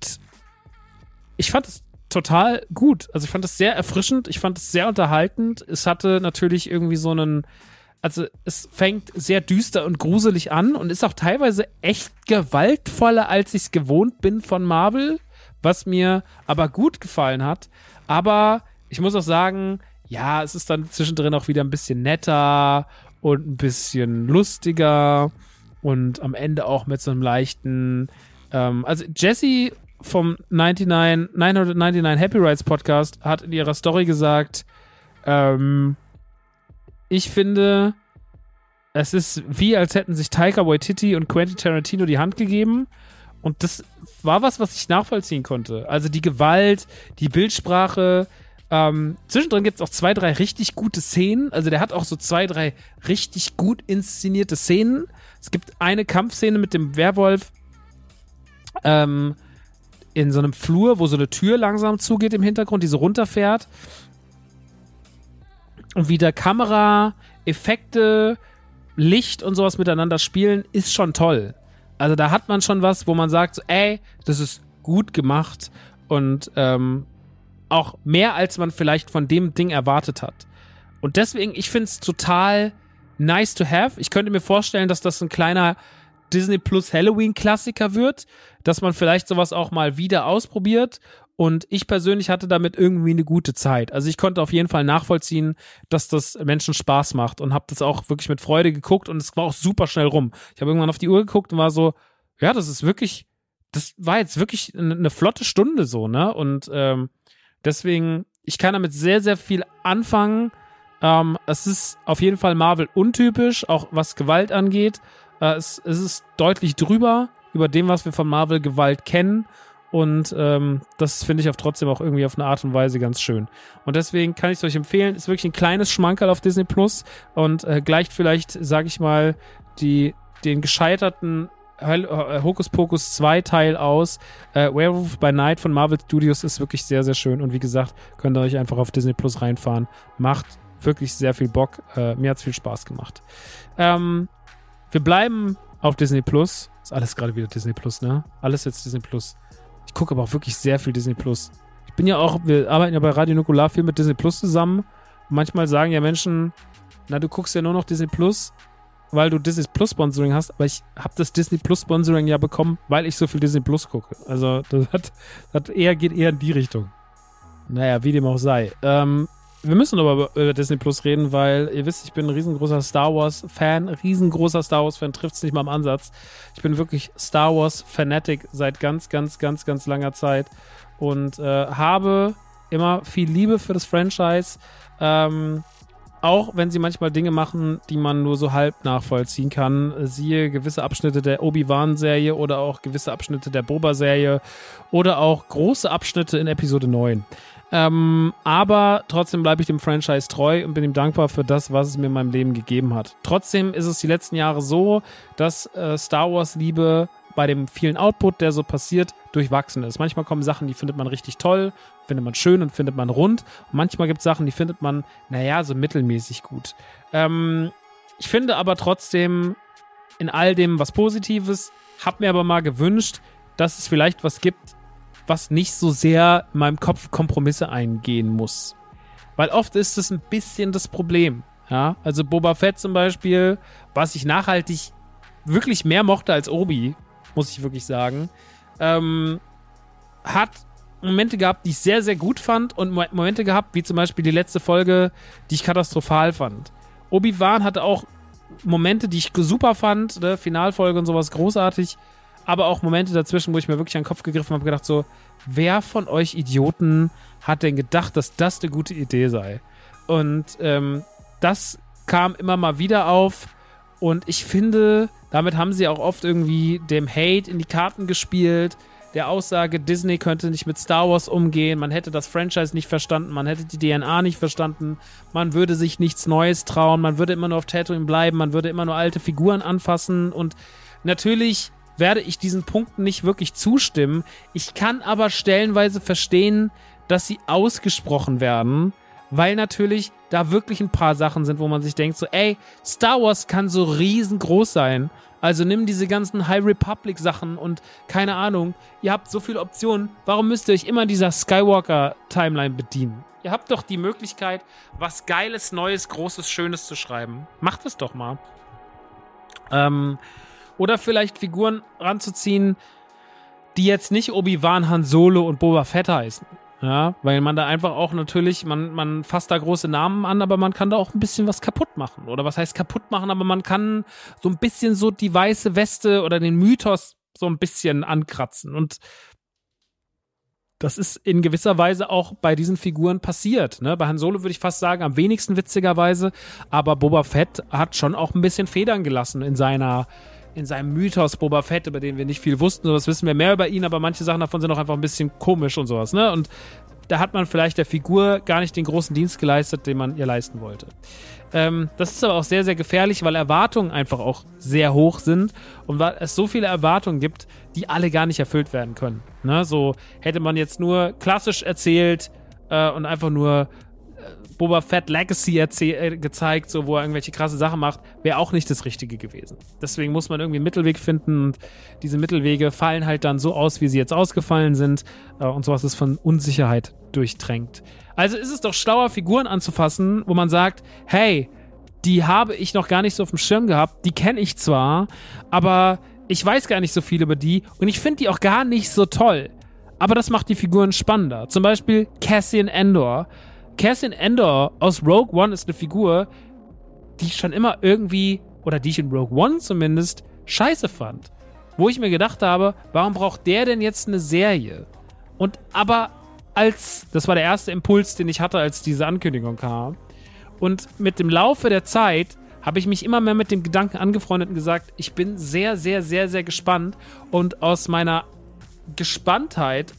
ich fand es total gut. Also ich fand es sehr erfrischend, ich fand es sehr unterhaltend. Es hatte natürlich irgendwie so einen, also es fängt sehr düster und gruselig an und ist auch teilweise echt gewaltvoller, als ich es gewohnt bin von Marvel, was mir aber gut gefallen hat. Aber ich muss auch sagen, ja, es ist dann zwischendrin auch wieder ein bisschen netter und ein bisschen lustiger und am Ende auch mit so einem leichten, ähm, also Jesse vom 99, 999 Happy Rides Podcast hat in ihrer Story gesagt, ähm, ich finde, es ist wie, als hätten sich Taika Waititi und Quentin Tarantino die Hand gegeben. Und das war was, was ich nachvollziehen konnte. Also die Gewalt, die Bildsprache. Ähm, zwischendrin gibt es auch zwei, drei richtig gute Szenen. Also der hat auch so zwei, drei richtig gut inszenierte Szenen. Es gibt eine Kampfszene mit dem Werwolf ähm, in so einem Flur, wo so eine Tür langsam zugeht im Hintergrund, die so runterfährt und wie der Kamera, Effekte, Licht und sowas miteinander spielen, ist schon toll. Also da hat man schon was, wo man sagt, so, ey, das ist gut gemacht und ähm, auch mehr, als man vielleicht von dem Ding erwartet hat. Und deswegen, ich finde es total nice to have. Ich könnte mir vorstellen, dass das ein kleiner Disney Plus Halloween Klassiker wird, dass man vielleicht sowas auch mal wieder ausprobiert und ich persönlich hatte damit irgendwie eine gute Zeit. Also ich konnte auf jeden Fall nachvollziehen, dass das Menschen Spaß macht und habe das auch wirklich mit Freude geguckt und es war auch super schnell rum. Ich habe irgendwann auf die Uhr geguckt und war so, ja, das ist wirklich, das war jetzt wirklich eine, flotte Stunde so, ne? Und ähm, deswegen, ich kann damit sehr, sehr viel anfangen. Ähm, es ist auf jeden Fall Marvel untypisch, auch was Gewalt angeht. Äh, es, es ist deutlich drüber über dem, was wir von Marvel Gewalt kennen. Und ähm, das finde ich auch trotzdem auch irgendwie auf eine Art und Weise ganz schön. Und deswegen kann ich es euch empfehlen. Ist wirklich ein kleines Schmankerl auf Disney Plus und äh, gleicht vielleicht, sage ich mal, die, den gescheiterten Hocus Pocus 2 Teil aus. Äh, Werewolf by Night von Marvel Studios ist wirklich sehr, sehr schön. Und wie gesagt, könnt ihr euch einfach auf Disney Plus reinfahren. Macht wirklich sehr viel Bock. Äh, mir hat's viel Spaß gemacht. Ähm, wir bleiben auf Disney Plus. Ist alles gerade wieder Disney Plus, ne? Alles jetzt Disney Plus. Ich gucke aber auch wirklich sehr viel Disney Plus. Ich bin ja auch, wir arbeiten ja bei Radio Nukular viel mit Disney Plus zusammen. Und manchmal sagen ja Menschen, na, du guckst ja nur noch Disney Plus, weil du Disney Plus Sponsoring hast. Aber ich habe das Disney Plus Sponsoring ja bekommen, weil ich so viel Disney Plus gucke. Also das hat, das eher, geht eher in die Richtung. Naja, wie dem auch sei. Ähm, wir müssen aber über Disney Plus reden, weil ihr wisst, ich bin ein riesengroßer Star Wars Fan, riesengroßer Star Wars Fan, trifft es nicht mal im Ansatz. Ich bin wirklich Star Wars Fanatic seit ganz, ganz, ganz, ganz langer Zeit und äh, habe immer viel Liebe für das Franchise. Ähm, auch wenn sie manchmal Dinge machen, die man nur so halb nachvollziehen kann. Siehe gewisse Abschnitte der Obi-Wan-Serie oder auch gewisse Abschnitte der Boba-Serie oder auch große Abschnitte in Episode 9. Ähm, aber trotzdem bleibe ich dem Franchise treu und bin ihm dankbar für das, was es mir in meinem Leben gegeben hat. Trotzdem ist es die letzten Jahre so, dass äh, Star Wars Liebe bei dem vielen Output, der so passiert, durchwachsen ist. Manchmal kommen Sachen, die findet man richtig toll, findet man schön und findet man rund. Und manchmal gibt es Sachen, die findet man, naja, so mittelmäßig gut. Ähm, ich finde aber trotzdem in all dem was Positives, hab mir aber mal gewünscht, dass es vielleicht was gibt, was nicht so sehr in meinem Kopf Kompromisse eingehen muss. Weil oft ist es ein bisschen das Problem. Ja, also Boba Fett zum Beispiel, was ich nachhaltig wirklich mehr mochte als Obi, muss ich wirklich sagen, ähm, hat Momente gehabt, die ich sehr, sehr gut fand und Momente gehabt, wie zum Beispiel die letzte Folge, die ich katastrophal fand. Obi-Wan hatte auch Momente, die ich super fand, ne? Finalfolge und sowas großartig aber auch Momente dazwischen, wo ich mir wirklich an den Kopf gegriffen habe, gedacht so, wer von euch Idioten hat denn gedacht, dass das eine gute Idee sei? Und ähm, das kam immer mal wieder auf und ich finde, damit haben sie auch oft irgendwie dem Hate in die Karten gespielt, der Aussage, Disney könnte nicht mit Star Wars umgehen, man hätte das Franchise nicht verstanden, man hätte die DNA nicht verstanden, man würde sich nichts Neues trauen, man würde immer nur auf Tatooine bleiben, man würde immer nur alte Figuren anfassen und natürlich werde ich diesen Punkten nicht wirklich zustimmen. Ich kann aber stellenweise verstehen, dass sie ausgesprochen werden, weil natürlich da wirklich ein paar Sachen sind, wo man sich denkt, so, ey, Star Wars kann so riesengroß sein, Also nimm diese ganzen High Republic Sachen und keine Ahnung, ihr habt so viele Optionen. Warum müsst ihr euch immer dieser Skywalker Timeline bedienen? Ihr habt doch die Möglichkeit, was Geiles, Neues, Großes, Schönes zu schreiben. Macht es doch mal. Ähm, oder vielleicht Figuren ranzuziehen, die jetzt nicht Obi-Wan, Han Solo und Boba Fett heißen. Ja, weil man da einfach auch natürlich, man, man fasst da große Namen an, aber man kann da auch ein bisschen was kaputt machen. Oder was heißt kaputt machen, aber man kann so ein bisschen so die weiße Weste oder den Mythos so ein bisschen ankratzen. Und das ist in gewisser Weise auch bei diesen Figuren passiert. Ne? Bei Han Solo würde ich fast sagen, am wenigsten witzigerweise, aber Boba Fett hat schon auch ein bisschen Federn gelassen in seiner in seinem Mythos Boba Fett, über den wir nicht viel wussten, sowas wissen wir mehr über ihn, aber manche Sachen davon sind auch einfach ein bisschen komisch und sowas, ne? Und da hat man vielleicht der Figur gar nicht den großen Dienst geleistet, den man ihr leisten wollte. Ähm, das ist aber auch sehr, sehr gefährlich, weil Erwartungen einfach auch sehr hoch sind und weil es so viele Erwartungen gibt, die alle gar nicht erfüllt werden können. Ne? So hätte man jetzt nur klassisch erzählt äh, und einfach nur Boba Fett Legacy äh, gezeigt, so wo er irgendwelche krasse Sachen macht, wäre auch nicht das Richtige gewesen. Deswegen muss man irgendwie einen Mittelweg finden und diese Mittelwege fallen halt dann so aus, wie sie jetzt ausgefallen sind äh, und sowas ist von Unsicherheit durchtränkt. Also ist es doch schlauer, Figuren anzufassen, wo man sagt, hey, die habe ich noch gar nicht so auf dem Schirm gehabt, die kenne ich zwar, aber ich weiß gar nicht so viel über die und ich finde die auch gar nicht so toll. Aber das macht die Figuren spannender. Zum Beispiel Cassian Endor Cassian Endor aus Rogue One ist eine Figur, die ich schon immer irgendwie, oder die ich in Rogue One zumindest, scheiße fand. Wo ich mir gedacht habe, warum braucht der denn jetzt eine Serie? Und aber als, das war der erste Impuls, den ich hatte, als diese Ankündigung kam. Und mit dem Laufe der Zeit habe ich mich immer mehr mit dem Gedanken angefreundet und gesagt, ich bin sehr, sehr, sehr, sehr gespannt. Und aus meiner Gespanntheit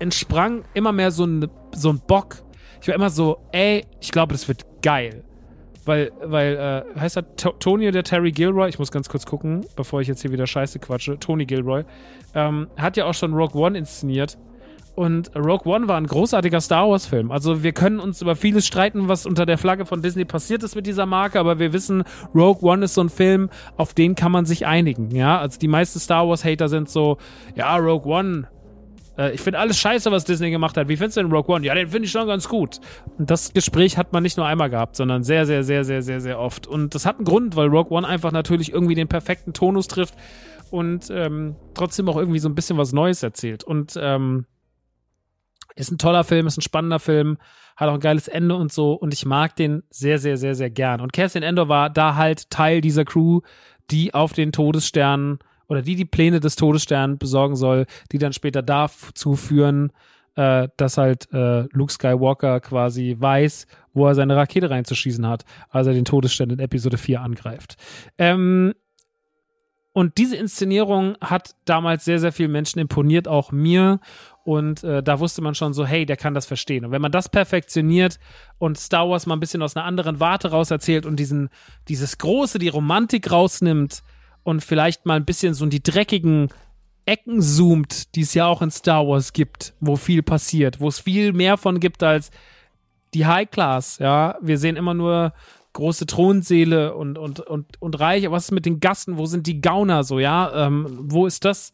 entsprang immer mehr so ein, so ein Bock, ich war immer so, ey, ich glaube, das wird geil. Weil, weil, äh, heißt er T Tony oder Terry Gilroy? Ich muss ganz kurz gucken, bevor ich jetzt hier wieder Scheiße quatsche. Tony Gilroy. Ähm, hat ja auch schon Rogue One inszeniert. Und Rogue One war ein großartiger Star Wars-Film. Also wir können uns über vieles streiten, was unter der Flagge von Disney passiert ist mit dieser Marke, aber wir wissen, Rogue One ist so ein Film, auf den kann man sich einigen. Ja, also die meisten Star Wars-Hater sind so, ja, Rogue One äh, ich finde alles scheiße, was Disney gemacht hat. Wie findest du den Rogue One? Ja, den finde ich schon ganz gut. Und das Gespräch hat man nicht nur einmal gehabt, sondern sehr, sehr, sehr, sehr, sehr, sehr oft. Und das hat einen Grund, weil Rogue One einfach natürlich irgendwie den perfekten Tonus trifft und ähm, trotzdem auch irgendwie so ein bisschen was Neues erzählt. Und ähm, ist ein toller Film, ist ein spannender Film, hat auch ein geiles Ende und so. Und ich mag den sehr, sehr, sehr, sehr gern. Und Cassian Endor war da halt Teil dieser Crew, die auf den Todessternen oder die die Pläne des Todessterns besorgen soll, die dann später dazu führen, äh, dass halt äh, Luke Skywalker quasi weiß, wo er seine Rakete reinzuschießen hat, als er den Todesstern in Episode 4 angreift. Ähm, und diese Inszenierung hat damals sehr, sehr vielen Menschen imponiert, auch mir. Und äh, da wusste man schon so, hey, der kann das verstehen. Und wenn man das perfektioniert und Star Wars mal ein bisschen aus einer anderen Warte raus erzählt und diesen, dieses Große, die Romantik rausnimmt, und vielleicht mal ein bisschen so in die dreckigen Ecken zoomt, die es ja auch in Star Wars gibt, wo viel passiert, wo es viel mehr von gibt als die High Class, ja. Wir sehen immer nur große Thronseele und, und, und, und Reich, aber was ist mit den Gassen? Wo sind die Gauner so, ja? Ähm, wo ist das?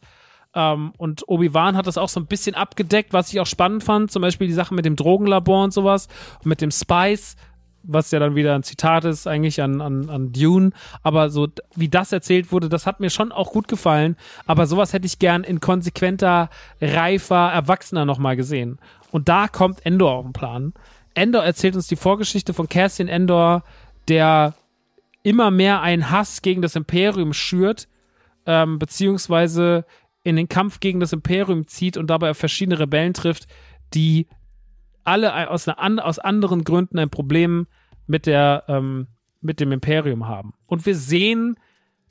Ähm, und Obi-Wan hat das auch so ein bisschen abgedeckt, was ich auch spannend fand. Zum Beispiel die Sache mit dem Drogenlabor und sowas. Und mit dem Spice was ja dann wieder ein Zitat ist eigentlich an, an, an Dune. Aber so wie das erzählt wurde, das hat mir schon auch gut gefallen. Aber sowas hätte ich gern in konsequenter, reifer, erwachsener nochmal gesehen. Und da kommt Endor auf den Plan. Endor erzählt uns die Vorgeschichte von Cassian Endor, der immer mehr einen Hass gegen das Imperium schürt, ähm, beziehungsweise in den Kampf gegen das Imperium zieht und dabei auf verschiedene Rebellen trifft, die alle aus, einer, aus anderen Gründen ein Problem mit der ähm, mit dem Imperium haben. Und wir sehen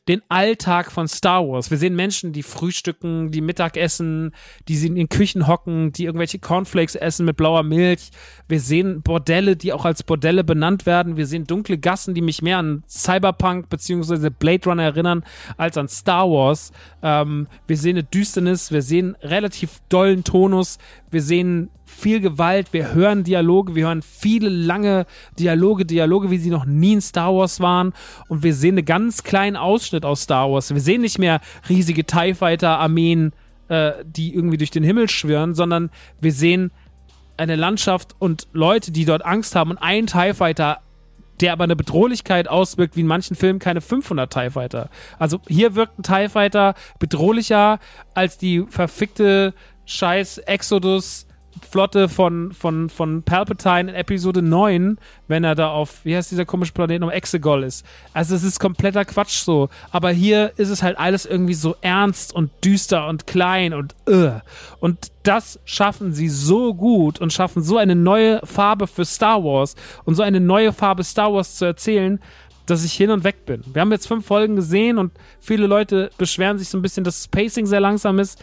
den Alltag von Star Wars. Wir sehen Menschen, die frühstücken, die Mittag essen, die in den Küchen hocken, die irgendwelche Cornflakes essen mit blauer Milch. Wir sehen Bordelle, die auch als Bordelle benannt werden. Wir sehen dunkle Gassen, die mich mehr an Cyberpunk bzw. Blade Runner erinnern als an Star Wars. Ähm, wir sehen eine Düsternis, wir sehen relativ dollen Tonus, wir sehen viel Gewalt, wir hören Dialoge, wir hören viele lange Dialoge, Dialoge, wie sie noch nie in Star Wars waren und wir sehen einen ganz kleinen Ausschnitt aus Star Wars. Wir sehen nicht mehr riesige TIE Fighter Armeen, äh, die irgendwie durch den Himmel schwirren, sondern wir sehen eine Landschaft und Leute, die dort Angst haben und ein TIE Fighter der aber eine Bedrohlichkeit auswirkt, wie in manchen Filmen keine 500 TIE Fighter. Also hier wirkt ein TIE Fighter bedrohlicher als die verfickte scheiß Exodus Flotte von, von, von Palpatine in Episode 9, wenn er da auf, wie heißt dieser komische Planet, um Exegol ist. Also es ist kompletter Quatsch so. Aber hier ist es halt alles irgendwie so ernst und düster und klein und uh. Und das schaffen sie so gut und schaffen so eine neue Farbe für Star Wars und so eine neue Farbe Star Wars zu erzählen, dass ich hin und weg bin. Wir haben jetzt fünf Folgen gesehen und viele Leute beschweren sich so ein bisschen, dass das Pacing sehr langsam ist.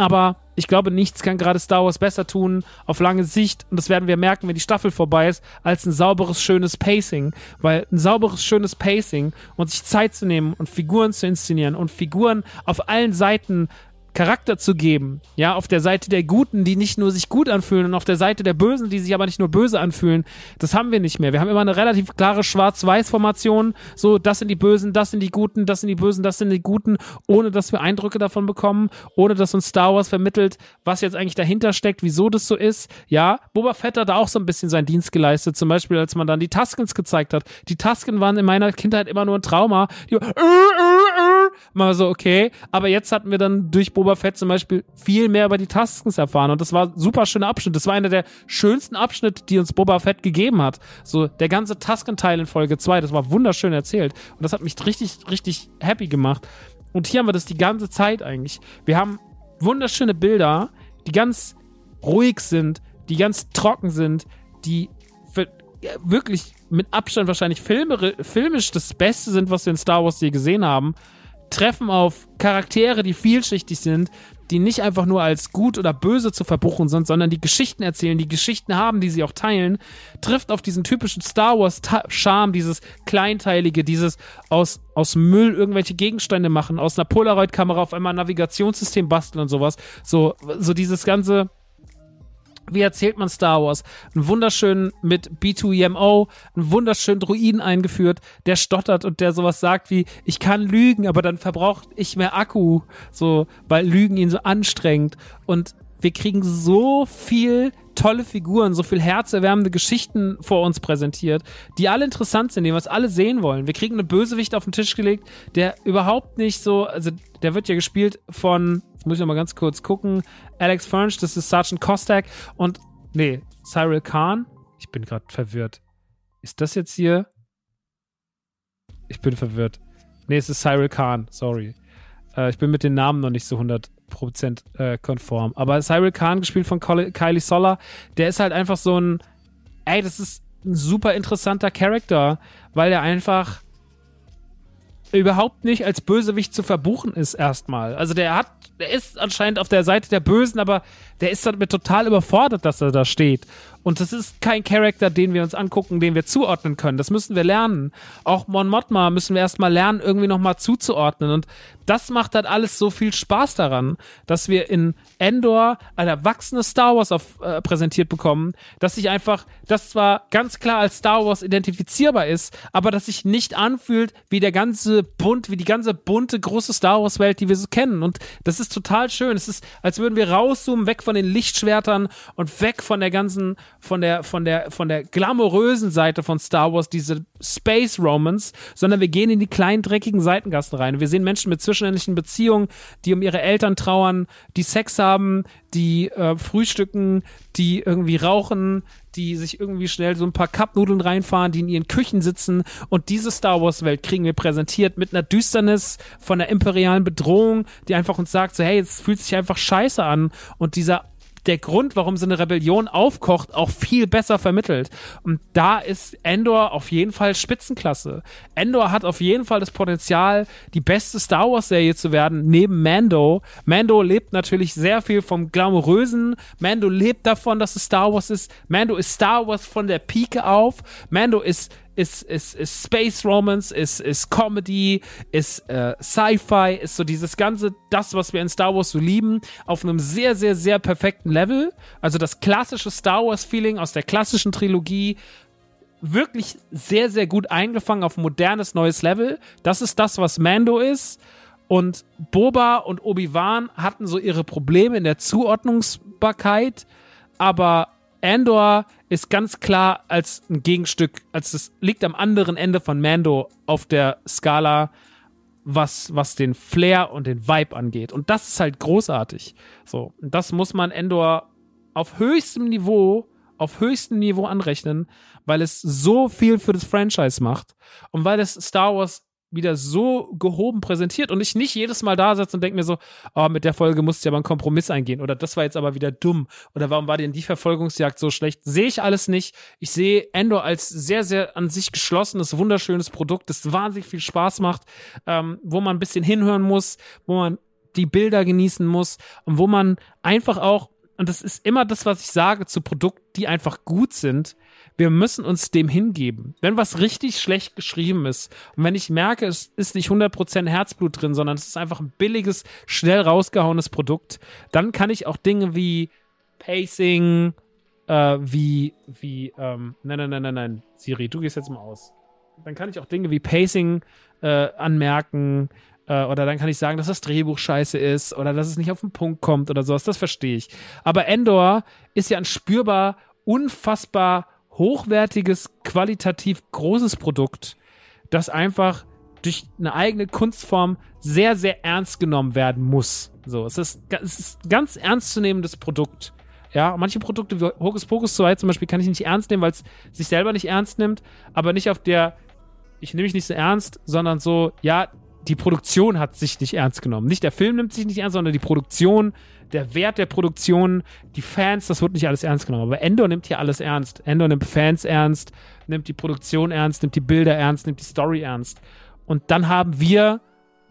Aber ich glaube, nichts kann gerade Star Wars besser tun auf lange Sicht. Und das werden wir merken, wenn die Staffel vorbei ist, als ein sauberes, schönes Pacing. Weil ein sauberes, schönes Pacing und sich Zeit zu nehmen und Figuren zu inszenieren und Figuren auf allen Seiten Charakter zu geben, ja, auf der Seite der Guten, die nicht nur sich gut anfühlen und auf der Seite der Bösen, die sich aber nicht nur böse anfühlen, das haben wir nicht mehr. Wir haben immer eine relativ klare Schwarz-Weiß-Formation, so, das sind die Bösen, das sind die Guten, das sind die Bösen, das sind die Guten, ohne dass wir Eindrücke davon bekommen, ohne dass uns Star Wars vermittelt, was jetzt eigentlich dahinter steckt, wieso das so ist, ja. Boba Fett hat da auch so ein bisschen seinen Dienst geleistet, zum Beispiel, als man dann die Tuskens gezeigt hat. Die Tusken waren in meiner Kindheit immer nur ein Trauma, die, äh, äh, äh, mal so, okay, aber jetzt hatten wir dann durch Boba Fett zum Beispiel viel mehr über die Taskens erfahren. Und das war ein super schöner Abschnitt. Das war einer der schönsten Abschnitte, die uns Boba Fett gegeben hat. So der ganze Tasken-Teil in Folge 2, das war wunderschön erzählt. Und das hat mich richtig, richtig happy gemacht. Und hier haben wir das die ganze Zeit eigentlich. Wir haben wunderschöne Bilder, die ganz ruhig sind, die ganz trocken sind, die für, ja, wirklich mit Abstand wahrscheinlich filmisch das Beste sind, was wir in Star Wars je gesehen haben treffen auf Charaktere, die vielschichtig sind, die nicht einfach nur als gut oder böse zu verbuchen sind, sondern die Geschichten erzählen, die Geschichten haben, die sie auch teilen, trifft auf diesen typischen Star Wars Charme, dieses kleinteilige, dieses aus aus Müll irgendwelche Gegenstände machen, aus einer Polaroid Kamera auf einmal ein Navigationssystem basteln und sowas. So so dieses ganze wie erzählt man Star Wars? Einen wunderschönen mit B2EMO, einen wunderschönen Druiden eingeführt, der stottert und der sowas sagt wie, ich kann lügen, aber dann verbraucht ich mehr Akku, so, weil Lügen ihn so anstrengt. Und wir kriegen so viel tolle Figuren, so viel herzerwärmende Geschichten vor uns präsentiert, die alle interessant sind, die wir es alle sehen wollen. Wir kriegen eine Bösewicht auf den Tisch gelegt, der überhaupt nicht so, also der wird ja gespielt von, jetzt muss ich mal ganz kurz gucken, Alex Furnish, das ist Sergeant Kostak und, nee, Cyril Khan. Ich bin gerade verwirrt. Ist das jetzt hier? Ich bin verwirrt. Nee, es ist Cyril Khan, sorry. Äh, ich bin mit den Namen noch nicht so 100 Prozent äh, konform. Aber Cyril Khan, gespielt von Kylie Soller, der ist halt einfach so ein, ey, das ist ein super interessanter Charakter, weil er einfach überhaupt nicht als Bösewicht zu verbuchen ist erstmal. Also der hat, der ist anscheinend auf der Seite der Bösen, aber der ist damit total überfordert, dass er da steht. Und das ist kein Charakter, den wir uns angucken, den wir zuordnen können. Das müssen wir lernen. Auch Mon Mothma müssen wir erstmal lernen, irgendwie nochmal zuzuordnen. Und das macht halt alles so viel Spaß daran, dass wir in Endor ein erwachsenes Star Wars auf, äh, präsentiert bekommen, dass sich einfach, das zwar ganz klar als Star Wars identifizierbar ist, aber dass sich nicht anfühlt wie der ganze bunt, wie die ganze bunte große Star Wars Welt, die wir so kennen. Und das ist total schön. Es ist, als würden wir rauszoomen, weg von den Lichtschwertern und weg von der ganzen von der, von der, von der glamourösen Seite von Star Wars, diese Space Romans, sondern wir gehen in die kleinen, dreckigen Seitengassen rein. Wir sehen Menschen mit zwischenähnlichen Beziehungen, die um ihre Eltern trauern, die Sex haben, die äh, frühstücken, die irgendwie rauchen, die sich irgendwie schnell so ein paar Cupnudeln reinfahren, die in ihren Küchen sitzen. Und diese Star Wars-Welt kriegen wir präsentiert mit einer Düsternis von der imperialen Bedrohung, die einfach uns sagt, so hey, es fühlt sich einfach scheiße an. Und dieser der Grund, warum so eine Rebellion aufkocht, auch viel besser vermittelt. Und da ist Endor auf jeden Fall Spitzenklasse. Endor hat auf jeden Fall das Potenzial, die beste Star Wars Serie zu werden, neben Mando. Mando lebt natürlich sehr viel vom Glamourösen. Mando lebt davon, dass es Star Wars ist. Mando ist Star Wars von der Pike auf. Mando ist ist, ist, ist Space Romance, ist, ist Comedy, ist äh, Sci-Fi, ist so dieses ganze, das, was wir in Star Wars so lieben, auf einem sehr, sehr, sehr perfekten Level. Also das klassische Star Wars-Feeling aus der klassischen Trilogie wirklich sehr, sehr gut eingefangen auf modernes, neues Level. Das ist das, was Mando ist. Und Boba und Obi-Wan hatten so ihre Probleme in der Zuordnungsbarkeit, aber Andor ist ganz klar als ein Gegenstück, als es liegt am anderen Ende von Mando auf der Skala, was, was den Flair und den Vibe angeht. Und das ist halt großartig. So, das muss man Endor auf höchstem Niveau, auf höchstem Niveau anrechnen, weil es so viel für das Franchise macht und weil es Star Wars wieder so gehoben präsentiert und ich nicht jedes Mal da sitze und denke mir so, oh, mit der Folge musste ich aber einen Kompromiss eingehen oder das war jetzt aber wieder dumm oder warum war denn die Verfolgungsjagd so schlecht? Sehe ich alles nicht. Ich sehe Endor als sehr, sehr an sich geschlossenes, wunderschönes Produkt, das wahnsinnig viel Spaß macht, ähm, wo man ein bisschen hinhören muss, wo man die Bilder genießen muss und wo man einfach auch und das ist immer das, was ich sage zu Produkten, die einfach gut sind, wir müssen uns dem hingeben. Wenn was richtig schlecht geschrieben ist und wenn ich merke, es ist nicht 100% Herzblut drin, sondern es ist einfach ein billiges, schnell rausgehauenes Produkt, dann kann ich auch Dinge wie Pacing, äh, wie, wie, ähm, nein, nein, nein, nein, nein, Siri, du gehst jetzt mal aus. Dann kann ich auch Dinge wie Pacing äh, anmerken, äh, oder dann kann ich sagen, dass das Drehbuch scheiße ist oder dass es nicht auf den Punkt kommt oder sowas. Das verstehe ich. Aber Endor ist ja ein spürbar unfassbar hochwertiges, qualitativ großes Produkt, das einfach durch eine eigene Kunstform sehr, sehr ernst genommen werden muss. So, es ist, es ist ein ganz ernstzunehmendes Produkt. Ja, manche Produkte wie Hokus Pokus 2 zum Beispiel kann ich nicht ernst nehmen, weil es sich selber nicht ernst nimmt, aber nicht auf der, ich nehme mich nicht so ernst, sondern so, ja, die Produktion hat sich nicht ernst genommen. Nicht der Film nimmt sich nicht ernst, sondern die Produktion der Wert der Produktion, die Fans, das wird nicht alles ernst genommen. Aber Endor nimmt hier alles ernst. Endor nimmt Fans ernst, nimmt die Produktion ernst, nimmt die Bilder ernst, nimmt die Story ernst. Und dann haben wir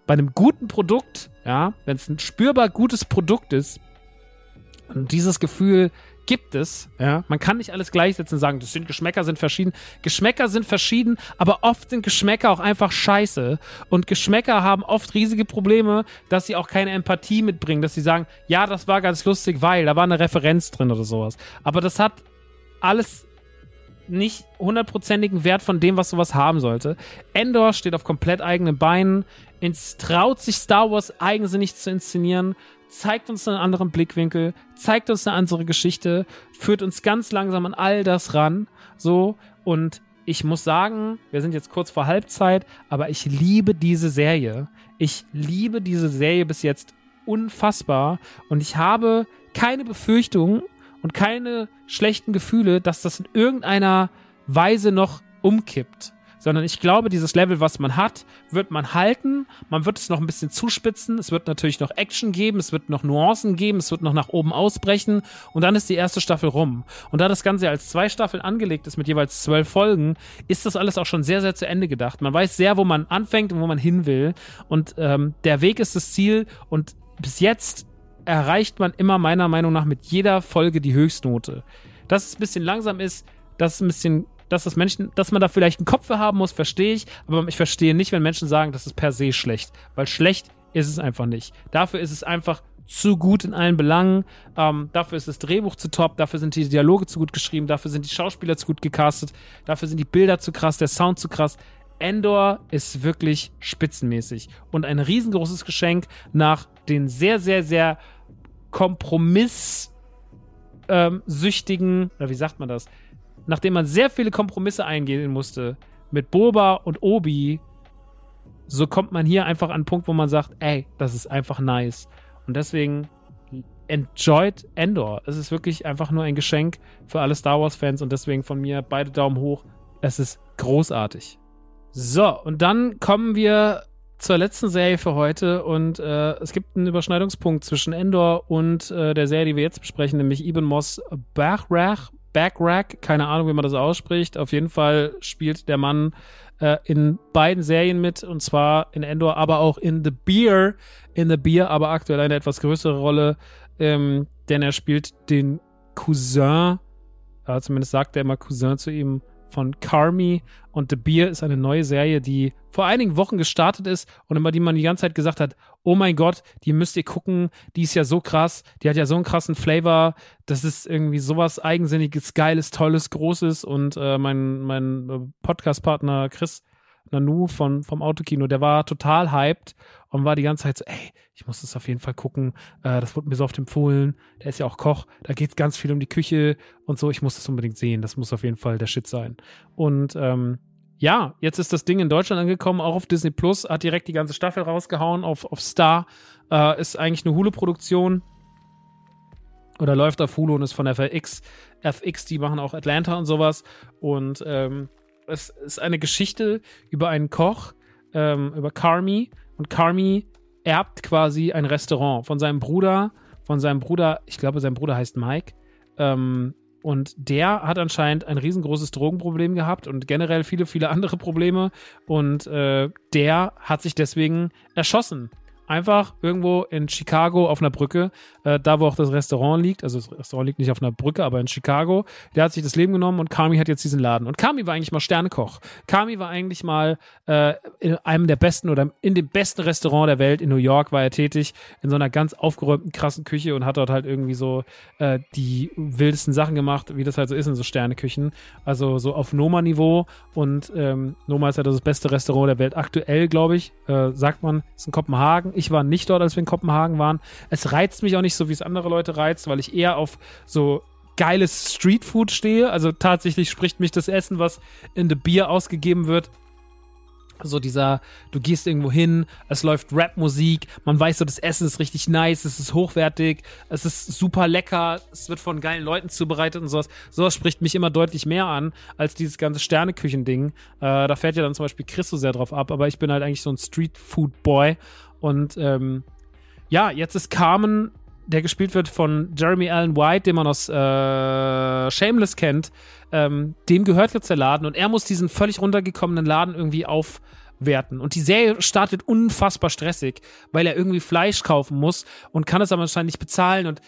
bei einem guten Produkt, ja, wenn es ein spürbar gutes Produkt ist, und dieses Gefühl, gibt es. Ja, man kann nicht alles gleichsetzen und sagen, das sind Geschmäcker sind verschieden. Geschmäcker sind verschieden, aber oft sind Geschmäcker auch einfach scheiße. Und Geschmäcker haben oft riesige Probleme, dass sie auch keine Empathie mitbringen, dass sie sagen, ja, das war ganz lustig, weil da war eine Referenz drin oder sowas. Aber das hat alles nicht hundertprozentigen Wert von dem, was sowas haben sollte. Endor steht auf komplett eigenen Beinen, ins traut sich Star Wars eigensinnig zu inszenieren, zeigt uns einen anderen Blickwinkel, zeigt uns eine andere Geschichte, führt uns ganz langsam an all das ran. So, und ich muss sagen, wir sind jetzt kurz vor Halbzeit, aber ich liebe diese Serie. Ich liebe diese Serie bis jetzt unfassbar und ich habe keine Befürchtung und keine schlechten Gefühle, dass das in irgendeiner Weise noch umkippt sondern ich glaube, dieses Level, was man hat, wird man halten. Man wird es noch ein bisschen zuspitzen. Es wird natürlich noch Action geben, es wird noch Nuancen geben, es wird noch nach oben ausbrechen und dann ist die erste Staffel rum. Und da das Ganze als zwei Staffeln angelegt ist mit jeweils zwölf Folgen, ist das alles auch schon sehr, sehr zu Ende gedacht. Man weiß sehr, wo man anfängt und wo man hin will. Und ähm, der Weg ist das Ziel und bis jetzt erreicht man immer meiner Meinung nach mit jeder Folge die Höchstnote. Dass es ein bisschen langsam ist, dass es ein bisschen dass das Menschen, dass man da vielleicht einen Kopf für haben muss, verstehe ich, aber ich verstehe nicht, wenn Menschen sagen, das ist per se schlecht, weil schlecht ist es einfach nicht. Dafür ist es einfach zu gut in allen Belangen. Ähm, dafür ist das Drehbuch zu top, dafür sind die Dialoge zu gut geschrieben, dafür sind die Schauspieler zu gut gecastet, dafür sind die Bilder zu krass, der Sound zu krass. Endor ist wirklich spitzenmäßig und ein riesengroßes Geschenk nach den sehr, sehr, sehr kompromisssüchtigen, ähm, oder wie sagt man das? Nachdem man sehr viele Kompromisse eingehen musste mit Boba und Obi, so kommt man hier einfach an einen Punkt, wo man sagt, ey, das ist einfach nice. Und deswegen enjoyed Endor. Es ist wirklich einfach nur ein Geschenk für alle Star Wars-Fans und deswegen von mir beide Daumen hoch. Es ist großartig. So, und dann kommen wir zur letzten Serie für heute und äh, es gibt einen Überschneidungspunkt zwischen Endor und äh, der Serie, die wir jetzt besprechen, nämlich Ibn Moss Bachrach, Backrack, keine Ahnung, wie man das ausspricht. Auf jeden Fall spielt der Mann äh, in beiden Serien mit, und zwar in Endor, aber auch in The Beer. In The Beer, aber aktuell eine etwas größere Rolle, ähm, denn er spielt den Cousin, äh, zumindest sagt er immer Cousin zu ihm, von Carmi und The Beer ist eine neue Serie, die vor einigen Wochen gestartet ist und über die man die ganze Zeit gesagt hat, oh mein Gott, die müsst ihr gucken, die ist ja so krass, die hat ja so einen krassen Flavor, das ist irgendwie sowas eigensinniges, geiles, tolles, großes und äh, mein, mein äh, Podcast-Partner Chris Nanu von, vom Autokino, der war total hyped und war die ganze Zeit so, ey, ich muss das auf jeden Fall gucken. Äh, das wurde mir so oft empfohlen. Der ist ja auch Koch. Da geht es ganz viel um die Küche und so. Ich muss das unbedingt sehen. Das muss auf jeden Fall der Shit sein. Und ähm, ja, jetzt ist das Ding in Deutschland angekommen, auch auf Disney Plus, hat direkt die ganze Staffel rausgehauen auf, auf Star. Äh, ist eigentlich eine Hulu-Produktion. Oder läuft auf Hulu und ist von FX. FX, die machen auch Atlanta und sowas. Und ähm, es ist eine Geschichte über einen Koch, ähm, über Carmi, und Carmi erbt quasi ein Restaurant von seinem Bruder, von seinem Bruder, ich glaube, sein Bruder heißt Mike. Ähm, und der hat anscheinend ein riesengroßes Drogenproblem gehabt und generell viele, viele andere Probleme. Und äh, der hat sich deswegen erschossen einfach irgendwo in Chicago auf einer Brücke, äh, da wo auch das Restaurant liegt. Also das Restaurant liegt nicht auf einer Brücke, aber in Chicago. Der hat sich das Leben genommen und Kami hat jetzt diesen Laden. Und Kami war eigentlich mal Sternekoch. Kami war eigentlich mal äh, in einem der besten oder in dem besten Restaurant der Welt in New York war er tätig, in so einer ganz aufgeräumten, krassen Küche und hat dort halt irgendwie so äh, die wildesten Sachen gemacht, wie das halt so ist in so Sterneküchen. Also so auf Noma-Niveau. Und ähm, Noma ist ja das beste Restaurant der Welt aktuell, glaube ich. Äh, sagt man, ist in Kopenhagen. Ich war nicht dort, als wir in Kopenhagen waren. Es reizt mich auch nicht so, wie es andere Leute reizt, weil ich eher auf so geiles Streetfood stehe. Also tatsächlich spricht mich das Essen, was in The Beer ausgegeben wird, so dieser, du gehst irgendwo hin, es läuft Rap-Musik, man weiß so, das Essen ist richtig nice, es ist hochwertig, es ist super lecker, es wird von geilen Leuten zubereitet und sowas. Sowas spricht mich immer deutlich mehr an, als dieses ganze Sterneküchending. Äh, da fährt ja dann zum Beispiel Chris so sehr drauf ab, aber ich bin halt eigentlich so ein Street-Food-Boy und ähm, ja, jetzt ist Carmen, der gespielt wird von Jeremy Allen White, den man aus äh, Shameless kennt, ähm, dem gehört jetzt der Laden und er muss diesen völlig runtergekommenen Laden irgendwie aufwerten. Und die Serie startet unfassbar stressig, weil er irgendwie Fleisch kaufen muss und kann es aber anscheinend nicht bezahlen und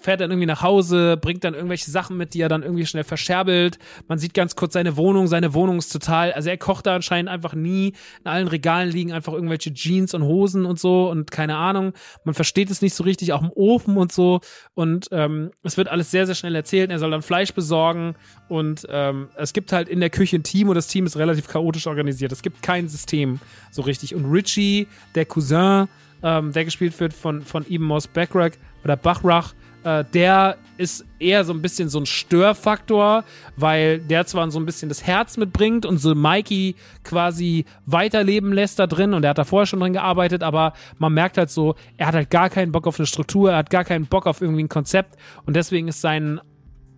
fährt dann irgendwie nach Hause, bringt dann irgendwelche Sachen mit, die er dann irgendwie schnell verscherbelt. Man sieht ganz kurz seine Wohnung, seine Wohnung ist total, also er kocht da anscheinend einfach nie. In allen Regalen liegen einfach irgendwelche Jeans und Hosen und so und keine Ahnung. Man versteht es nicht so richtig, auch im Ofen und so. Und ähm, es wird alles sehr, sehr schnell erzählt. Er soll dann Fleisch besorgen und ähm, es gibt halt in der Küche ein Team und das Team ist relativ chaotisch organisiert. Es gibt kein System so richtig. Und Richie, der Cousin, ähm, der gespielt wird von, von Eben Moss Backrack oder Bachrach, äh, der ist eher so ein bisschen so ein Störfaktor, weil der zwar so ein bisschen das Herz mitbringt und so Mikey quasi weiterleben lässt da drin und er hat da vorher schon drin gearbeitet, aber man merkt halt so, er hat halt gar keinen Bock auf eine Struktur, er hat gar keinen Bock auf irgendwie ein Konzept und deswegen ist sein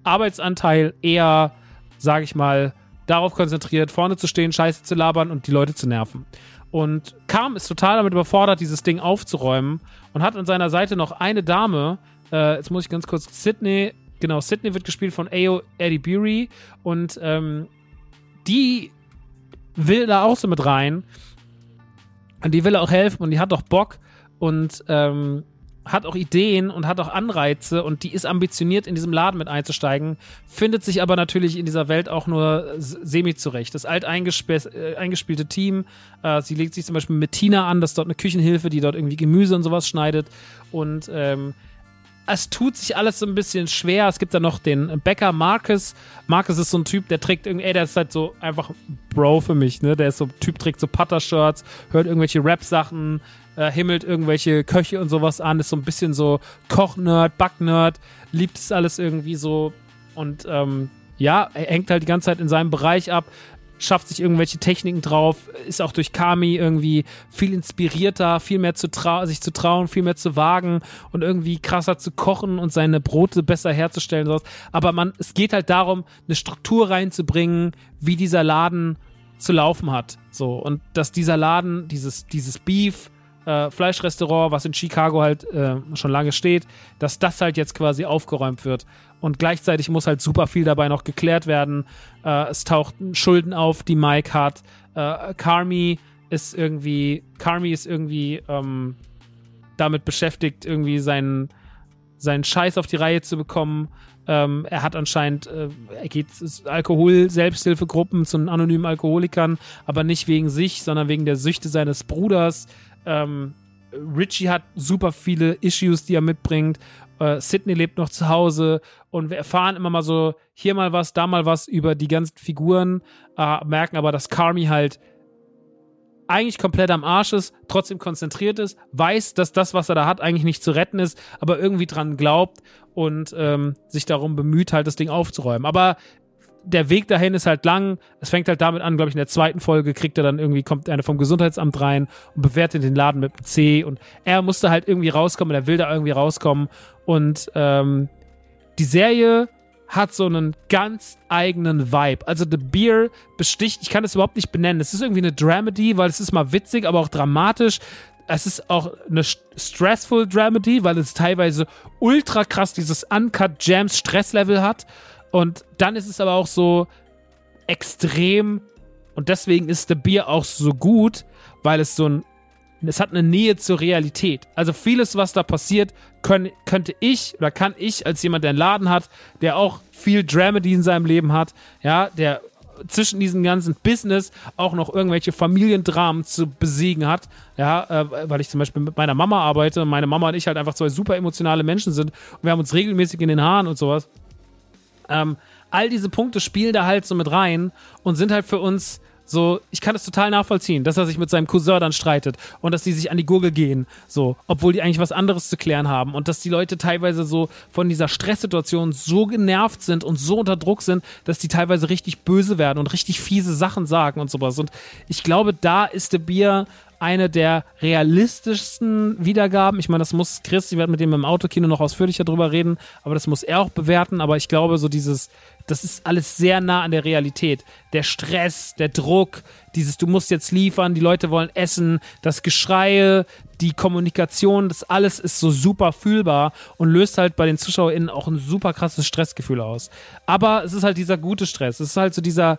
Arbeitsanteil eher, sag ich mal, darauf konzentriert, vorne zu stehen, Scheiße zu labern und die Leute zu nerven. Und Kam ist total damit überfordert, dieses Ding aufzuräumen und hat an seiner Seite noch eine Dame, äh, jetzt muss ich ganz kurz. Sydney, genau, Sydney wird gespielt von Ayo Eddie und ähm, die will da auch so mit rein. Und die will auch helfen und die hat auch Bock und ähm, hat auch Ideen und hat auch Anreize und die ist ambitioniert, in diesem Laden mit einzusteigen, findet sich aber natürlich in dieser Welt auch nur semi zurecht. Das alt äh, Team, äh, sie legt sich zum Beispiel mit Tina an, das ist dort eine Küchenhilfe, die dort irgendwie Gemüse und sowas schneidet und ähm, es tut sich alles so ein bisschen schwer. Es gibt da noch den Bäcker Marcus. Marcus ist so ein Typ, der trägt irgendwie, ey, der ist halt so einfach Bro für mich, ne? Der ist so Typ, trägt so Putter-Shirts, hört irgendwelche Rap-Sachen, äh, himmelt irgendwelche Köche und sowas an, ist so ein bisschen so Koch-Nerd, Back-Nerd, liebt es alles irgendwie so und ähm, ja, er hängt halt die ganze Zeit in seinem Bereich ab, schafft sich irgendwelche Techniken drauf, ist auch durch Kami irgendwie viel inspirierter, viel mehr zu sich zu trauen, viel mehr zu wagen und irgendwie krasser zu kochen und seine Brote besser herzustellen. Sowas. Aber man, es geht halt darum, eine Struktur reinzubringen, wie dieser Laden zu laufen hat. So. Und dass dieser Laden, dieses, dieses Beef, äh, Fleischrestaurant, was in Chicago halt äh, schon lange steht, dass das halt jetzt quasi aufgeräumt wird. Und gleichzeitig muss halt super viel dabei noch geklärt werden. Äh, es tauchten Schulden auf, die Mike hat. Äh, Carmi ist irgendwie, Carmi ist irgendwie ähm, damit beschäftigt, irgendwie seinen seinen Scheiß auf die Reihe zu bekommen. Ähm, er hat anscheinend, äh, er geht Alkohol-Selbsthilfegruppen zu anonymen Alkoholikern, aber nicht wegen sich, sondern wegen der Süchte seines Bruders. Ähm, Richie hat super viele Issues, die er mitbringt. Äh, Sydney lebt noch zu Hause und wir erfahren immer mal so hier mal was, da mal was über die ganzen Figuren, äh, merken aber, dass Carmi halt eigentlich komplett am Arsch ist, trotzdem konzentriert ist, weiß, dass das, was er da hat, eigentlich nicht zu retten ist, aber irgendwie dran glaubt und ähm, sich darum bemüht, halt das Ding aufzuräumen. Aber der Weg dahin ist halt lang. Es fängt halt damit an, glaube ich, in der zweiten Folge kriegt er dann irgendwie, kommt einer vom Gesundheitsamt rein und bewertet den Laden mit C und er musste halt irgendwie rauskommen, er will da irgendwie rauskommen und ähm, die Serie hat so einen ganz eigenen Vibe. Also The Beer besticht, ich kann das überhaupt nicht benennen. Es ist irgendwie eine Dramedy, weil es ist mal witzig, aber auch dramatisch. Es ist auch eine stressful Dramedy, weil es teilweise ultra krass dieses Uncut Jams Stresslevel hat. Und dann ist es aber auch so extrem und deswegen ist The Beer auch so gut, weil es so ein es hat eine Nähe zur Realität. Also vieles, was da passiert, können, könnte ich oder kann ich als jemand, der einen Laden hat, der auch viel Dramedy in seinem Leben hat, ja, der zwischen diesem ganzen Business auch noch irgendwelche Familiendramen zu besiegen hat, ja, äh, weil ich zum Beispiel mit meiner Mama arbeite und meine Mama und ich halt einfach zwei super emotionale Menschen sind und wir haben uns regelmäßig in den Haaren und sowas. Ähm, all diese Punkte spielen da halt so mit rein und sind halt für uns so, ich kann das total nachvollziehen, dass er sich mit seinem Cousin dann streitet und dass die sich an die Gurgel gehen, so, obwohl die eigentlich was anderes zu klären haben und dass die Leute teilweise so von dieser Stresssituation so genervt sind und so unter Druck sind, dass die teilweise richtig böse werden und richtig fiese Sachen sagen und sowas. Und ich glaube, da ist der Bier eine der realistischsten Wiedergaben. Ich meine, das muss Chris, ich werde mit dem im Autokino noch ausführlicher drüber reden, aber das muss er auch bewerten. Aber ich glaube, so dieses, das ist alles sehr nah an der Realität. Der Stress, der Druck, dieses, du musst jetzt liefern, die Leute wollen essen, das Geschrei, die Kommunikation, das alles ist so super fühlbar und löst halt bei den ZuschauerInnen auch ein super krasses Stressgefühl aus. Aber es ist halt dieser gute Stress. Es ist halt so dieser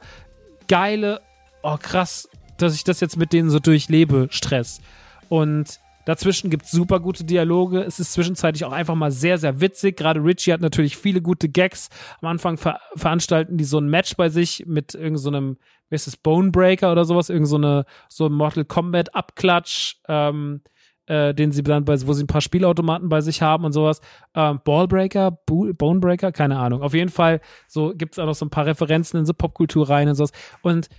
geile, oh krass, dass ich das jetzt mit denen so durchlebe, Stress. Und dazwischen gibt es super gute Dialoge. Es ist zwischenzeitlich auch einfach mal sehr, sehr witzig. Gerade Richie hat natürlich viele gute Gags. Am Anfang ver veranstalten die so ein Match bei sich mit irgendeinem, so wie ist das, Bonebreaker oder sowas, irgend so so ein Mortal Kombat Abklatsch, ähm, äh, den sie dann bei, wo sie ein paar Spielautomaten bei sich haben und sowas. Ähm, Ballbreaker, Bo Bonebreaker, keine Ahnung. Auf jeden Fall, so gibt es auch noch so ein paar Referenzen in so Popkultur rein und sowas. Und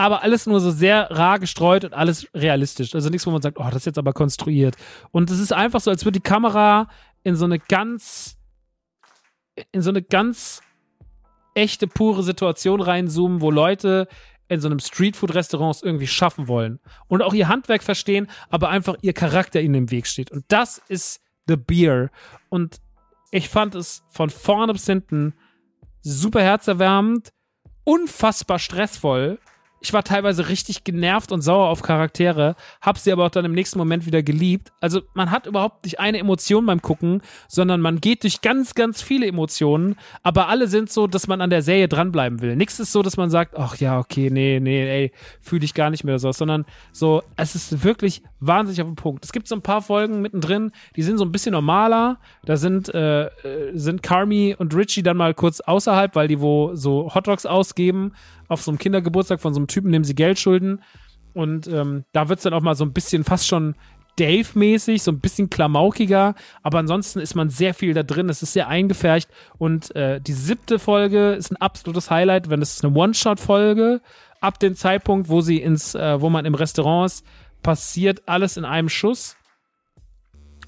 aber alles nur so sehr rar gestreut und alles realistisch. Also nichts, wo man sagt, oh, das ist jetzt aber konstruiert. Und es ist einfach so, als würde die Kamera in so eine ganz, in so eine ganz echte, pure Situation reinzoomen, wo Leute in so einem Streetfood-Restaurant es irgendwie schaffen wollen und auch ihr Handwerk verstehen, aber einfach ihr Charakter ihnen im Weg steht. Und das ist The Beer. Und ich fand es von vorne bis hinten super herzerwärmend, unfassbar stressvoll ich war teilweise richtig genervt und sauer auf Charaktere, hab sie aber auch dann im nächsten Moment wieder geliebt. Also man hat überhaupt nicht eine Emotion beim Gucken, sondern man geht durch ganz, ganz viele Emotionen, aber alle sind so, dass man an der Serie dranbleiben will. Nichts ist so, dass man sagt, ach ja, okay, nee, nee, ey, fühle ich gar nicht mehr so, sondern so, es ist wirklich wahnsinnig auf den Punkt. Es gibt so ein paar Folgen mittendrin, die sind so ein bisschen normaler. Da sind, äh, äh sind Carmi und Richie dann mal kurz außerhalb, weil die wo so Hotdogs ausgeben auf so einem Kindergeburtstag von so einem Typen, dem sie Geld schulden. Und ähm, da wird es dann auch mal so ein bisschen fast schon Dave-mäßig, so ein bisschen klamaukiger, aber ansonsten ist man sehr viel da drin. Es ist sehr eingefärcht und äh, die siebte Folge ist ein absolutes Highlight, wenn es eine One-Shot-Folge. Ab dem Zeitpunkt, wo sie ins, äh, wo man im Restaurant ist, passiert alles in einem Schuss.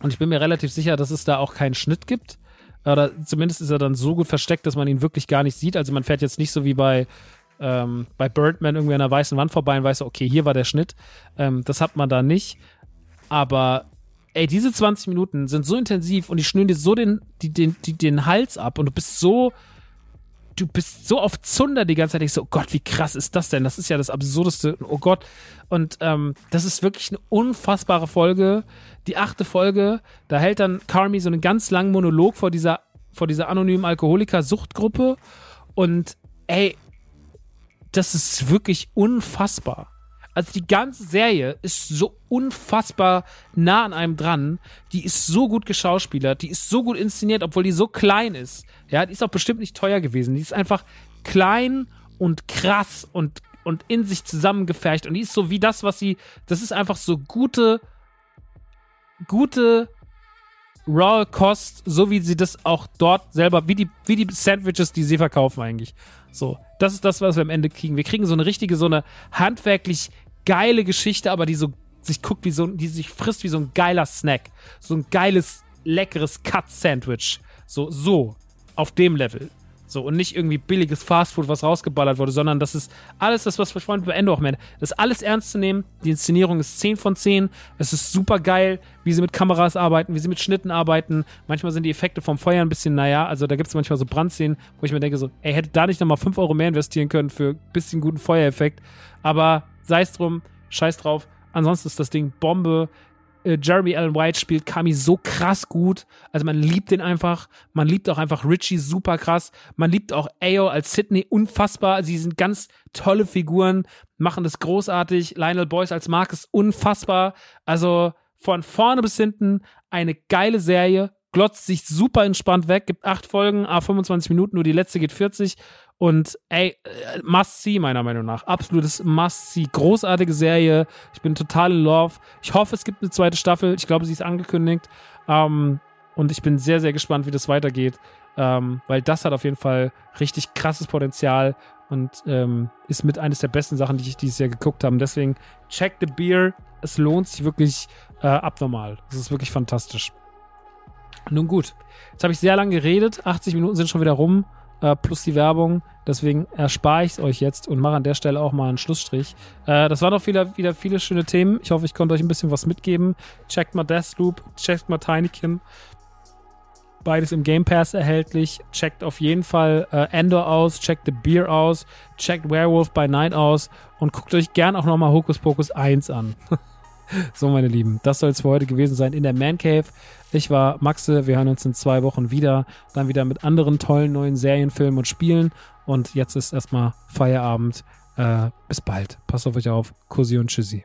Und ich bin mir relativ sicher, dass es da auch keinen Schnitt gibt. Oder zumindest ist er dann so gut versteckt, dass man ihn wirklich gar nicht sieht. Also man fährt jetzt nicht so wie bei ähm, bei Birdman irgendwie an einer weißen Wand vorbei und weiß, okay, hier war der Schnitt. Ähm, das hat man da nicht. Aber ey, diese 20 Minuten sind so intensiv und die schnüren dir so den, die, den, die, den Hals ab und du bist so, du bist so auf Zunder die ganze Zeit. Ich so, oh Gott, wie krass ist das denn? Das ist ja das Absurdeste. Oh Gott. Und ähm, das ist wirklich eine unfassbare Folge. Die achte Folge, da hält dann Carmi so einen ganz langen Monolog vor dieser, vor dieser anonymen Alkoholiker-Suchtgruppe. Und ey, das ist wirklich unfassbar. Also die ganze Serie ist so unfassbar nah an einem dran. Die ist so gut geschauspielert, die ist so gut inszeniert, obwohl die so klein ist. Ja, die ist auch bestimmt nicht teuer gewesen. Die ist einfach klein und krass und, und in sich zusammengefercht. Und die ist so wie das, was sie. Das ist einfach so gute, gute raw Kost, so wie sie das auch dort selber, wie die, wie die Sandwiches, die sie verkaufen eigentlich. So, das ist das, was wir am Ende kriegen. Wir kriegen so eine richtige, so eine handwerklich geile Geschichte, aber die so sich guckt wie so, die sich frisst wie so ein geiler Snack. So ein geiles, leckeres Cut-Sandwich. So, so. Auf dem Level. So, und nicht irgendwie billiges Fastfood, was rausgeballert wurde, sondern das ist alles das, was vorhin bei Endo auch meinen. Das ist alles ernst zu nehmen. Die Inszenierung ist 10 von 10. Es ist super geil, wie sie mit Kameras arbeiten, wie sie mit Schnitten arbeiten. Manchmal sind die Effekte vom Feuer ein bisschen, naja, also da gibt es manchmal so Brandszenen, wo ich mir denke so, ey, hätte da nicht nochmal 5 Euro mehr investieren können für ein bisschen guten Feuereffekt. Aber sei es drum, scheiß drauf. Ansonsten ist das Ding Bombe äh, Jeremy Allen White spielt Kami so krass gut. Also man liebt den einfach. Man liebt auch einfach Richie super krass. Man liebt auch Ayo als Sydney unfassbar. Sie sind ganz tolle Figuren, machen das großartig. Lionel Boyce als Mark ist unfassbar. Also von vorne bis hinten eine geile Serie. Glotzt sich super entspannt weg, gibt acht Folgen, a 25 Minuten, nur die letzte geht 40 und ey, äh, must see, meiner Meinung nach. Absolutes must see. Großartige Serie. Ich bin total in love. Ich hoffe, es gibt eine zweite Staffel. Ich glaube, sie ist angekündigt. Ähm, und ich bin sehr, sehr gespannt, wie das weitergeht. Ähm, weil das hat auf jeden Fall richtig krasses Potenzial und ähm, ist mit eines der besten Sachen, die ich dieses Jahr geguckt habe. Deswegen check the beer. Es lohnt sich wirklich äh, abnormal. Es ist wirklich fantastisch. Nun gut, jetzt habe ich sehr lange geredet. 80 Minuten sind schon wieder rum äh, plus die Werbung. Deswegen erspare ich es euch jetzt und mache an der Stelle auch mal einen Schlussstrich. Äh, das waren auch wieder, wieder viele schöne Themen. Ich hoffe, ich konnte euch ein bisschen was mitgeben. Checkt mal Deathloop, checkt mal Tinykin. Beides im Game Pass erhältlich. Checkt auf jeden Fall äh, Endor aus, checkt The Beer aus, checkt Werewolf by Night aus und guckt euch gern auch nochmal Hocus Pocus 1 an. *laughs* *laughs* so, meine Lieben, das soll es für heute gewesen sein in der Man Cave. Ich war Maxe, wir hören uns in zwei Wochen wieder. Dann wieder mit anderen tollen neuen Serien, Filmen und Spielen. Und jetzt ist erstmal Feierabend. Äh, bis bald. Passt auf euch auf. Kussi und Tschüssi.